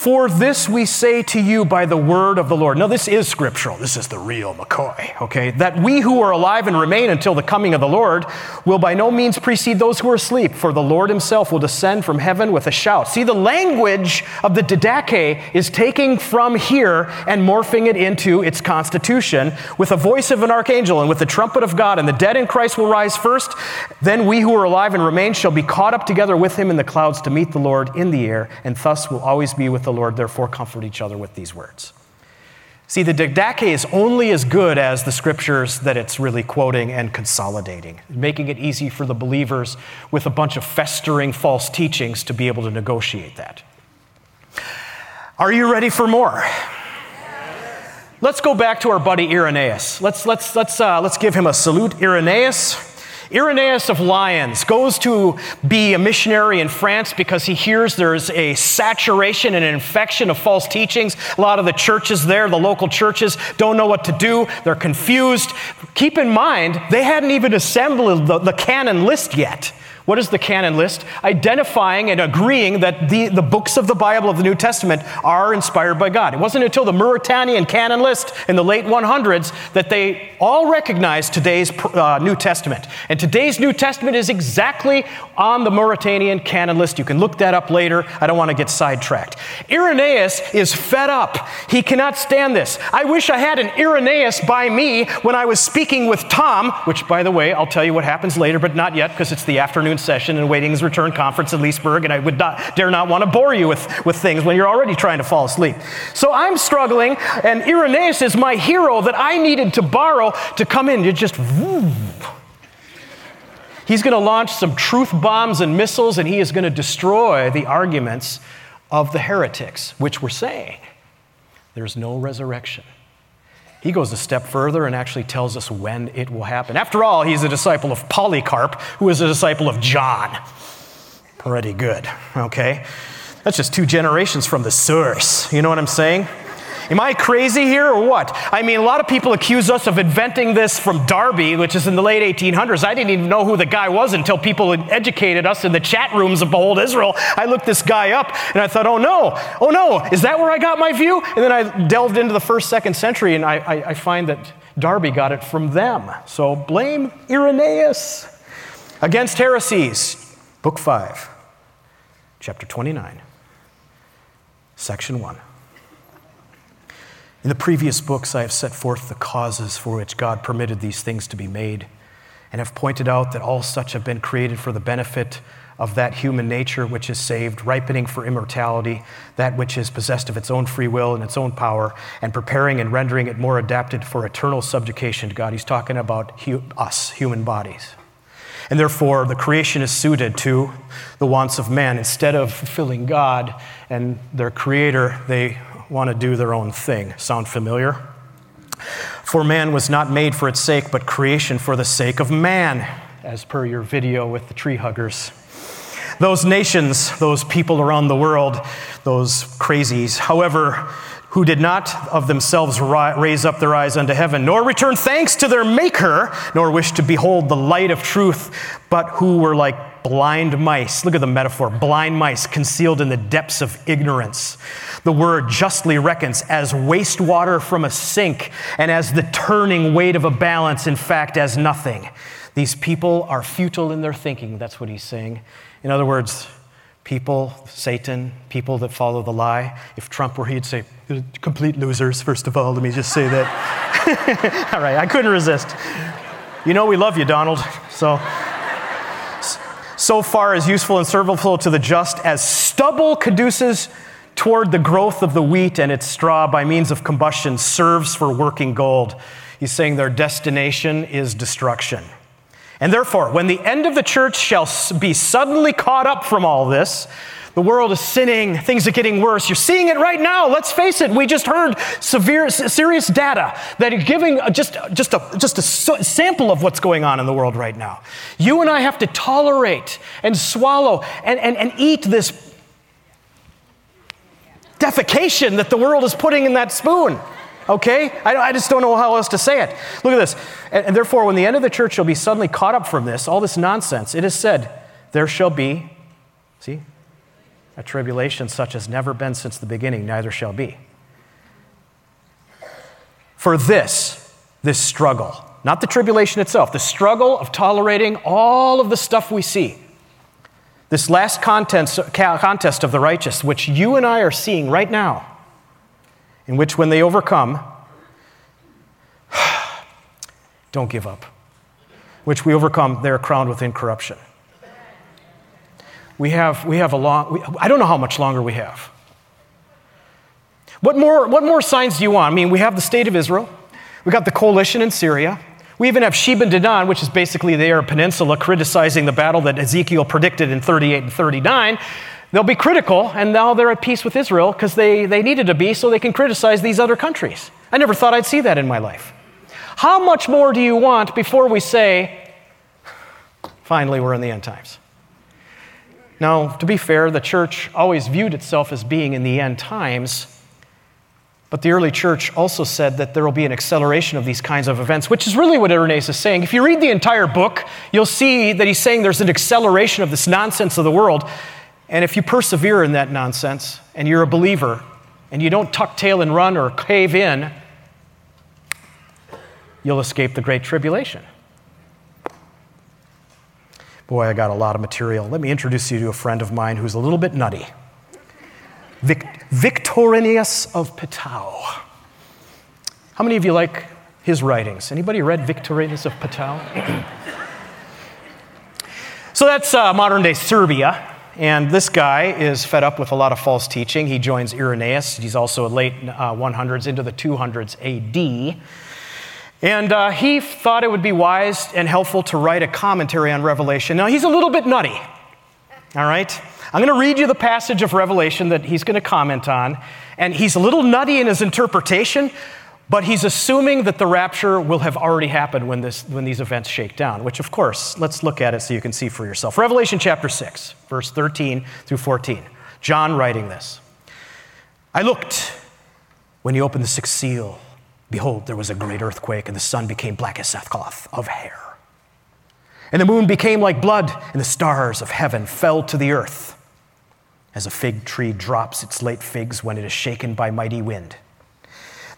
For this we say to you by the word of the Lord. Now, this is scriptural. This is the real McCoy, okay? That we who are alive and remain until the coming of the Lord will by no means precede those who are asleep, for the Lord himself will descend from heaven with a shout. See, the language of the Didache is taking from here and morphing it into its constitution with a voice of an archangel and with the trumpet of God, and the dead in Christ will rise first. Then we who are alive and remain shall be caught up together with him in the clouds to meet the Lord in the air, and thus will always be with the the Lord, therefore comfort each other with these words. See, the Didache is only as good as the scriptures that it's really quoting and consolidating, making it easy for the believers with a bunch of festering false teachings to be able to negotiate that. Are you ready for more? Let's go back to our buddy Irenaeus. Let's, let's, let's, uh, let's give him a salute. Irenaeus Irenaeus of Lyons goes to be a missionary in France because he hears there's a saturation and an infection of false teachings. A lot of the churches there, the local churches, don't know what to do. They're confused. Keep in mind, they hadn't even assembled the, the canon list yet. What is the canon list? Identifying and agreeing that the, the books of the Bible of the New Testament are inspired by God. It wasn't until the Muratorian canon list in the late 100s that they all recognized today's uh, New Testament. And today's New Testament is exactly on the Muratorian canon list. You can look that up later. I don't want to get sidetracked. Irenaeus is fed up. He cannot stand this. I wish I had an Irenaeus by me when I was speaking with Tom, which, by the way, I'll tell you what happens later, but not yet because it's the afternoon afternoon session and waiting his return conference in Leesburg, and I would not, dare not want to bore you with, with things when you're already trying to fall asleep. So I'm struggling, and Irenaeus is my hero that I needed to borrow to come in to just. He's going to launch some truth bombs and missiles, and he is going to destroy the arguments of the heretics, which were saying there's no resurrection. He goes a step further and actually tells us when it will happen. After all, he's a disciple of Polycarp, who is a disciple of John. Pretty good, okay? That's just two generations from the source. You know what I'm saying? Am I crazy here or what? I mean, a lot of people accuse us of inventing this from Darby, which is in the late 1800s. I didn't even know who the guy was until people educated us in the chat rooms of Behold Israel. I looked this guy up and I thought, oh no, oh no, is that where I got my view? And then I delved into the first, second century and I, I, I find that Darby got it from them. So blame Irenaeus. Against heresies, book 5, chapter 29, section 1. In the previous books, I have set forth the causes for which God permitted these things to be made, and have pointed out that all such have been created for the benefit of that human nature which is saved, ripening for immortality, that which is possessed of its own free will and its own power, and preparing and rendering it more adapted for eternal subjugation to God. He's talking about hu- us, human bodies. And therefore, the creation is suited to the wants of man. Instead of fulfilling God and their creator, they want to do their own thing. Sound familiar? For man was not made for its sake, but creation for the sake of man, as per your video with the tree huggers. Those nations, those people around the world, those crazies, however, who did not of themselves raise up their eyes unto heaven, nor return thanks to their Maker, nor wish to behold the light of truth, but who were like blind mice. Look at the metaphor blind mice concealed in the depths of ignorance. The word justly reckons as wastewater from a sink and as the turning weight of a balance, in fact, as nothing. These people are futile in their thinking. That's what he's saying. In other words, people, Satan, people that follow the lie. If Trump were, he'd say, complete losers, first of all. Let me just say that. all right, I couldn't resist. You know, we love you, Donald. So, so far as useful and serviceable to the just as stubble conduces toward the growth of the wheat and its straw by means of combustion serves for working gold. He's saying their destination is destruction. And therefore, when the end of the church shall be suddenly caught up from all this, the world is sinning, things are getting worse. You're seeing it right now. Let's face it. We just heard severe, serious data that are giving uh, just, uh, just, a, just a sample of what's going on in the world right now. You and I have to tolerate and swallow and, and, and eat this defecation that the world is putting in that spoon. Okay? I, I, just don't know how else to say it. Look at this. And, and therefore, when the end of the church shall be suddenly caught up from this, all this nonsense, it is said, there shall be, see, a tribulation such as never been since the beginning, neither shall be. For this, this struggle, not the tribulation itself, the struggle of tolerating all of the stuff we see, this last contest, contest of the righteous, which you and I are seeing right now, in which when they overcome, don't give up, which we overcome, they are crowned with incorruption. We have, we have a long, we, I don't know how much longer we have. What more, what more signs do you want? I mean, we have the state of Israel, we got the coalition in Syria, we even have Sheba and Dedan, which is basically the Arab Peninsula, criticizing the battle that Ezekiel predicted in 38 and 39. They'll be critical, and now they're at peace with Israel because they, they needed to be so they can criticize these other countries. I never thought I'd see that in my life. How much more do you want before we say, finally, we're in the end times? Now, to be fair, the church always viewed itself as being in the end times, but the early church also said that there will be an acceleration of these kinds of events, which is really what Irenaeus is saying. If you read the entire book, you'll see that he's saying there's an acceleration of this nonsense of the world. And if you persevere in that nonsense and you're a believer and you don't tuck tail and run or cave in, you'll escape the Great Tribulation. Boy, I got a lot of material. Let me introduce you to a friend of mine who's a little bit nutty. Vic- Victorinus of Pettau. How many of you like his writings? Anybody read Victorinus of Pettau? so that's uh, modern day Serbia. And this guy is fed up with a lot of false teaching. He joins Irenaeus. He's also late uh, 100s into the 200s AD. And uh, he thought it would be wise and helpful to write a commentary on Revelation. Now, he's a little bit nutty, all right? I'm going to read you the passage of Revelation that he's going to comment on. And he's a little nutty in his interpretation, but he's assuming that the rapture will have already happened when, this, when these events shake down, which, of course, let's look at it so you can see for yourself. Revelation chapter 6, verse 13 through 14. John writing this I looked when he opened the sixth seal. Behold, there was a great earthquake, and the sun became black as sackcloth of hair. And the moon became like blood, and the stars of heaven fell to the earth as a fig tree drops its late figs when it is shaken by mighty wind.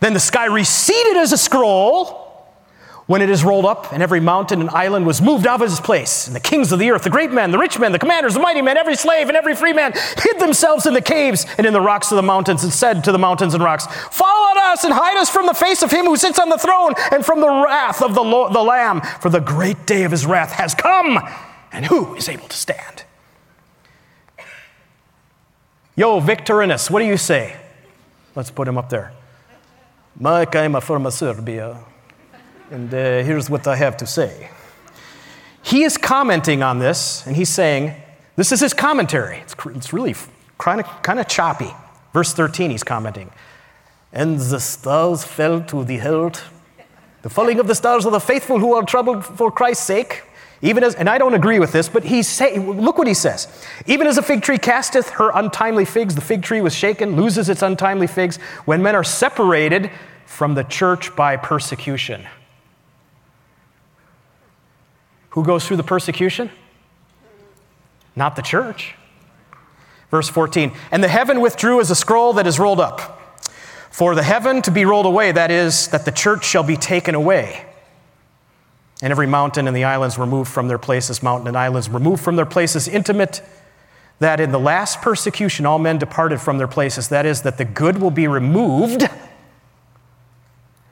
Then the sky receded as a scroll when it is rolled up, and every mountain and island was moved out of its place. And the kings of the earth, the great men, the rich men, the commanders, the mighty men, every slave and every free man hid themselves in the caves and in the rocks of the mountains, and said to the mountains and rocks, Fall on us and hide us from the face of him who sits on the throne and from the wrath of the, the Lamb, for the great day of his wrath has come, and who is able to stand? Yo, Victorinus, what do you say? Let's put him up there. Mike, I'm from Serbia, and uh, here's what I have to say. He is commenting on this, and he's saying, this is his commentary. It's, it's really kind of, kind of choppy. Verse 13, he's commenting. And the stars fell to the earth. The falling of the stars of the faithful who are troubled for Christ's sake. Even as, and I don't agree with this, but he say, look what he says. Even as a fig tree casteth her untimely figs, the fig tree was shaken, loses its untimely figs, when men are separated from the church by persecution. Who goes through the persecution? Not the church. Verse 14, and the heaven withdrew as a scroll that is rolled up. For the heaven to be rolled away, that is, that the church shall be taken away. And every mountain and the islands removed from their places, mountain and islands removed from their places, intimate, that in the last persecution all men departed from their places. That is, that the good will be removed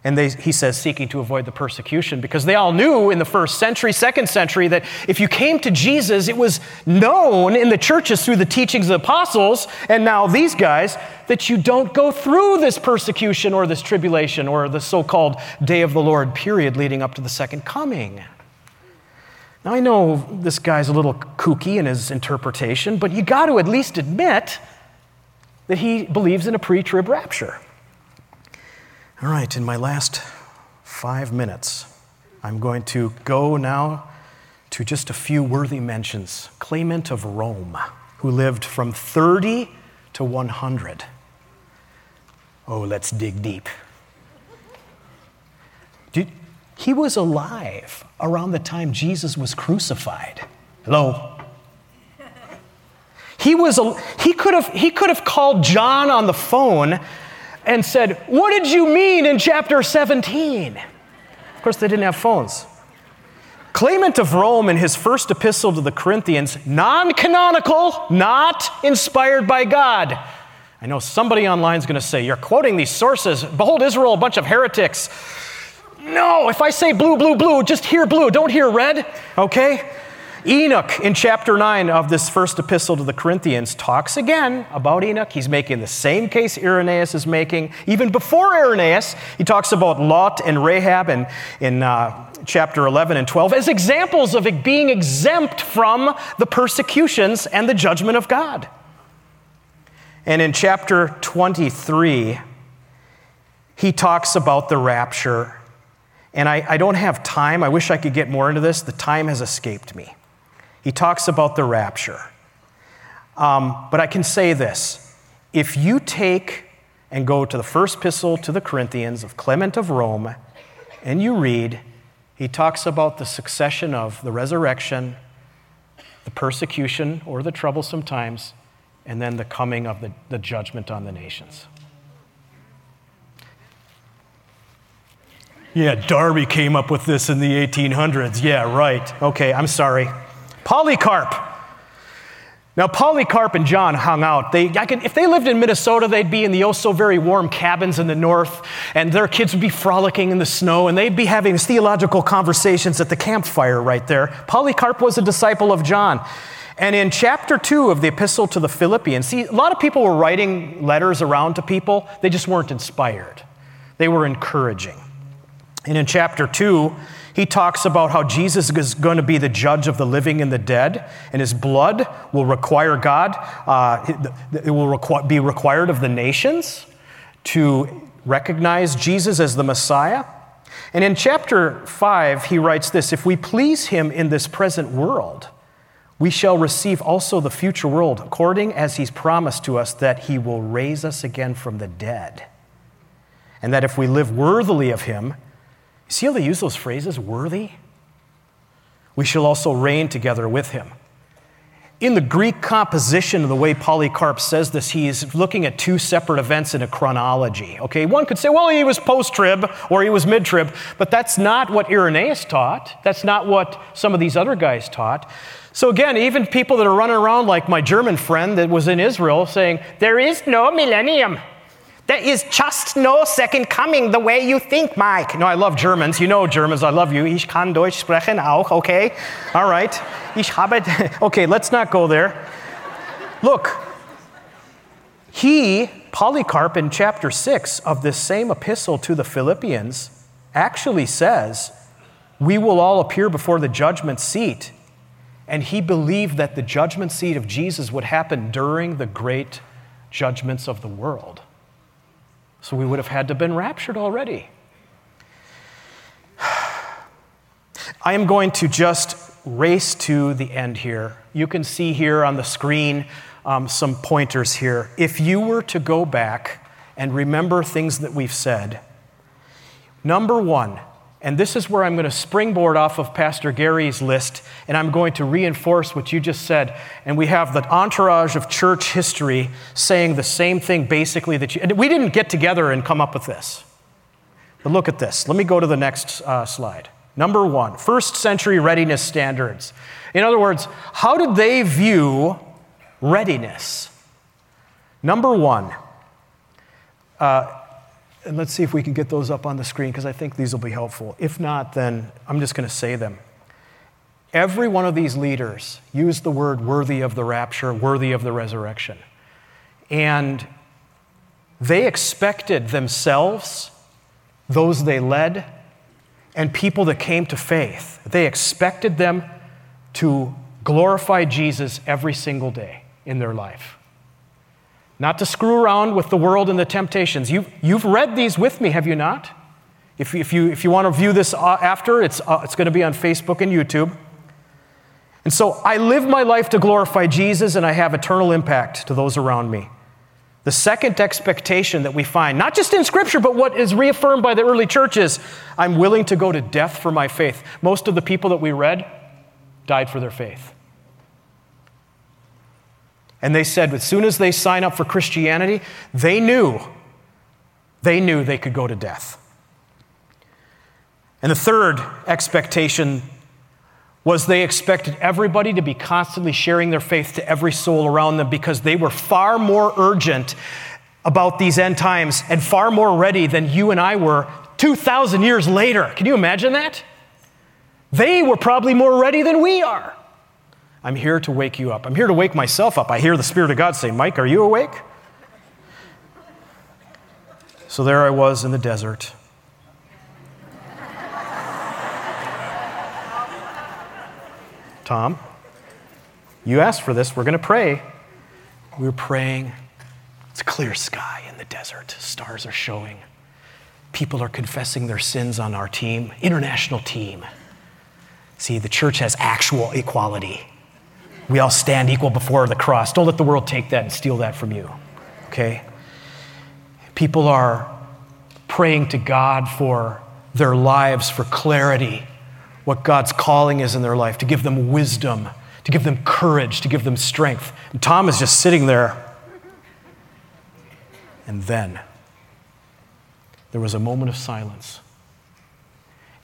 and they, he says, seeking to avoid the persecution, because they all knew in the first century, second century, that if you came to Jesus, it was known in the churches through the teachings of the apostles, and now these guys, that you don't go through this persecution or this tribulation or the so called day of the Lord period leading up to the second coming. Now, I know this guy's a little kooky in his interpretation, but you got to at least admit that he believes in a pre trib rapture. All right, in my last five minutes, I'm going to go now to just a few worthy mentions. Clement of Rome, who lived from 30 to 100. Oh, let's dig deep. Did, he was alive around the time Jesus was crucified. Hello? He, was he, could have, he could have called John on the phone and said, What did you mean in chapter 17? Of course, they didn't have phones. Clement of Rome, in his first epistle to the Corinthians, non canonical, not inspired by God. I know somebody online is going to say, You're quoting these sources. Behold, Israel, a bunch of heretics. No, if I say blue, blue, blue, just hear blue, don't hear red, okay? Enoch, in chapter 9 of this first epistle to the Corinthians, talks again about Enoch. He's making the same case Irenaeus is making. Even before Irenaeus, he talks about Lot and Rahab in, in uh, chapter 11 and 12 as examples of being exempt from the persecutions and the judgment of God. And in chapter 23, he talks about the rapture. And I, I don't have time. I wish I could get more into this. The time has escaped me. He talks about the rapture. Um, but I can say this if you take and go to the first epistle to the Corinthians of Clement of Rome, and you read, he talks about the succession of the resurrection, the persecution or the troublesome times, and then the coming of the, the judgment on the nations. Yeah, Darby came up with this in the 1800s. Yeah, right. Okay, I'm sorry. Polycarp. Now, Polycarp and John hung out. They, could, if they lived in Minnesota, they'd be in the oh so very warm cabins in the north, and their kids would be frolicking in the snow, and they'd be having theological conversations at the campfire right there. Polycarp was a disciple of John. And in chapter two of the epistle to the Philippians, see, a lot of people were writing letters around to people, they just weren't inspired, they were encouraging. And in chapter two, he talks about how Jesus is going to be the judge of the living and the dead, and his blood will require God, uh, it will requ- be required of the nations to recognize Jesus as the Messiah. And in chapter 5, he writes this If we please him in this present world, we shall receive also the future world, according as he's promised to us that he will raise us again from the dead. And that if we live worthily of him, see how they use those phrases, worthy? We shall also reign together with him. In the Greek composition, of the way Polycarp says this, he's looking at two separate events in a chronology. Okay, one could say, well, he was post trib or he was mid trib, but that's not what Irenaeus taught. That's not what some of these other guys taught. So, again, even people that are running around like my German friend that was in Israel saying, there is no millennium. There is just no second coming the way you think, Mike. No, I love Germans. You know Germans. I love you. Ich kann Deutsch sprechen auch, okay? All right. Ich habe. Okay, let's not go there. Look, he, Polycarp, in chapter 6 of this same epistle to the Philippians, actually says, We will all appear before the judgment seat. And he believed that the judgment seat of Jesus would happen during the great judgments of the world. So we would have had to have been raptured already. I am going to just race to the end here. You can see here on the screen um, some pointers here. If you were to go back and remember things that we've said, number one, and this is where I'm going to springboard off of Pastor Gary's list, and I'm going to reinforce what you just said. And we have the entourage of church history saying the same thing basically that you. we didn't get together and come up with this. But look at this. Let me go to the next uh, slide. Number one, first century readiness standards. In other words, how did they view readiness? Number one, uh, and let's see if we can get those up on the screen because I think these will be helpful. If not, then I'm just going to say them. Every one of these leaders used the word worthy of the rapture, worthy of the resurrection. And they expected themselves, those they led, and people that came to faith, they expected them to glorify Jesus every single day in their life. Not to screw around with the world and the temptations. You, you've read these with me, have you not? If, if, you, if you want to view this uh, after, it's, uh, it's going to be on Facebook and YouTube. And so I live my life to glorify Jesus and I have eternal impact to those around me. The second expectation that we find, not just in Scripture, but what is reaffirmed by the early churches, I'm willing to go to death for my faith. Most of the people that we read died for their faith. And they said, as soon as they sign up for Christianity, they knew, they knew they could go to death. And the third expectation was they expected everybody to be constantly sharing their faith to every soul around them because they were far more urgent about these end times and far more ready than you and I were 2,000 years later. Can you imagine that? They were probably more ready than we are. I'm here to wake you up. I'm here to wake myself up. I hear the Spirit of God say, Mike, are you awake? So there I was in the desert. Tom, you asked for this. We're going to pray. We were praying. It's a clear sky in the desert. Stars are showing. People are confessing their sins on our team, international team. See, the church has actual equality. We all stand equal before the cross. Don't let the world take that and steal that from you. Okay? People are praying to God for their lives, for clarity, what God's calling is in their life, to give them wisdom, to give them courage, to give them strength. And Tom is just sitting there. And then there was a moment of silence.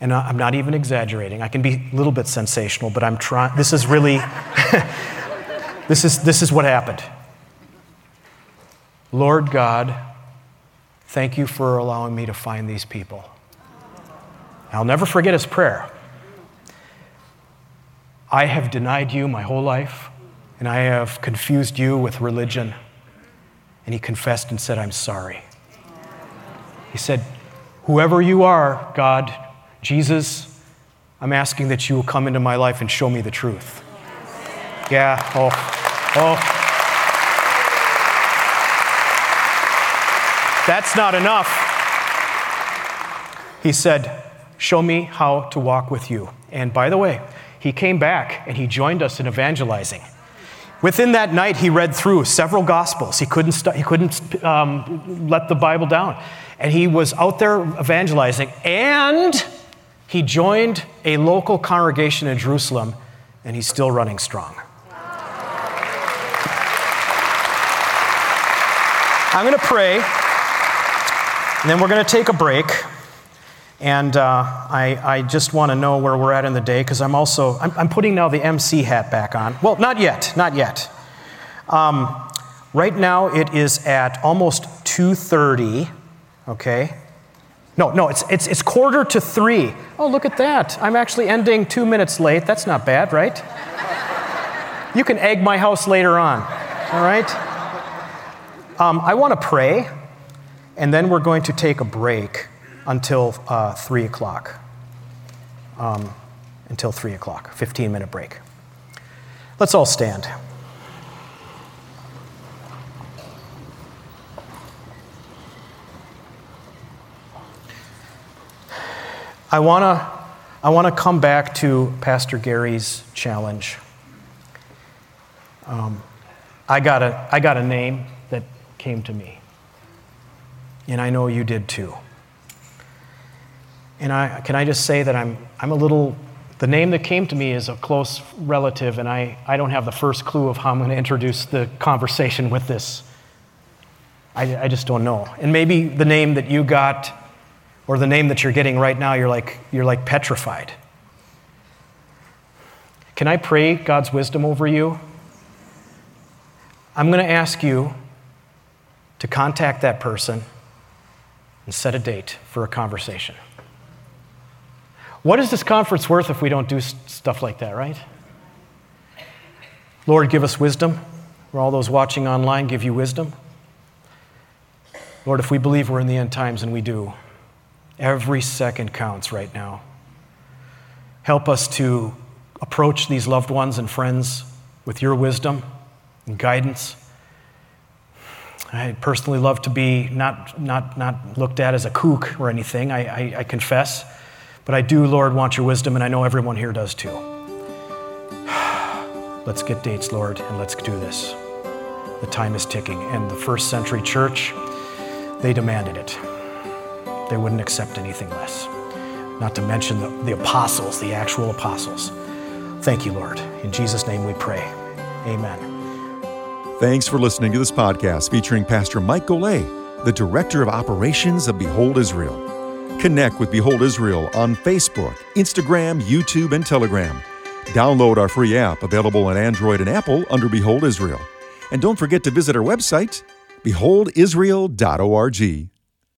And I'm not even exaggerating. I can be a little bit sensational, but I'm trying. This is really, this, is, this is what happened. Lord God, thank you for allowing me to find these people. I'll never forget his prayer. I have denied you my whole life, and I have confused you with religion. And he confessed and said, I'm sorry. He said, Whoever you are, God, Jesus, I'm asking that you will come into my life and show me the truth. Yeah, oh, oh. That's not enough. He said, Show me how to walk with you. And by the way, he came back and he joined us in evangelizing. Within that night, he read through several Gospels. He couldn't, st- he couldn't um, let the Bible down. And he was out there evangelizing. And he joined a local congregation in Jerusalem, and he's still running strong. I'm going to pray, and then we're going to take a break. And uh, I, I, just want to know where we're at in the day because I'm also I'm, I'm, putting now the MC hat back on. Well, not yet, not yet. Um, right now it is at almost 2:30. Okay. No, no, it's, it's, it's quarter to three. Oh, look at that. I'm actually ending two minutes late. That's not bad, right? You can egg my house later on, all right? Um, I want to pray, and then we're going to take a break until uh, 3 o'clock. Um, until 3 o'clock, 15 minute break. Let's all stand. I want to I want to come back to Pastor Gary's challenge. Um, I, got a, I got a name that came to me, and I know you did too. And I, can I just say that I'm, I'm a little, the name that came to me is a close relative, and I, I don't have the first clue of how I'm going to introduce the conversation with this. I, I just don't know. And maybe the name that you got or the name that you're getting right now, you're like, you're like petrified. Can I pray God's wisdom over you? I'm going to ask you to contact that person and set a date for a conversation. What is this conference worth if we don't do stuff like that, right? Lord, give us wisdom. For all those watching online, give you wisdom. Lord, if we believe we're in the end times, and we do, Every second counts right now. Help us to approach these loved ones and friends with your wisdom and guidance. I personally love to be not, not, not looked at as a kook or anything, I, I, I confess. But I do, Lord, want your wisdom, and I know everyone here does too. let's get dates, Lord, and let's do this. The time is ticking. And the first century church, they demanded it. They wouldn't accept anything less. Not to mention the, the apostles, the actual apostles. Thank you, Lord. In Jesus' name we pray. Amen. Thanks for listening to this podcast featuring Pastor Mike Golay, the Director of Operations of Behold Israel. Connect with Behold Israel on Facebook, Instagram, YouTube, and Telegram. Download our free app available on Android and Apple under Behold Israel. And don't forget to visit our website, beholdisrael.org.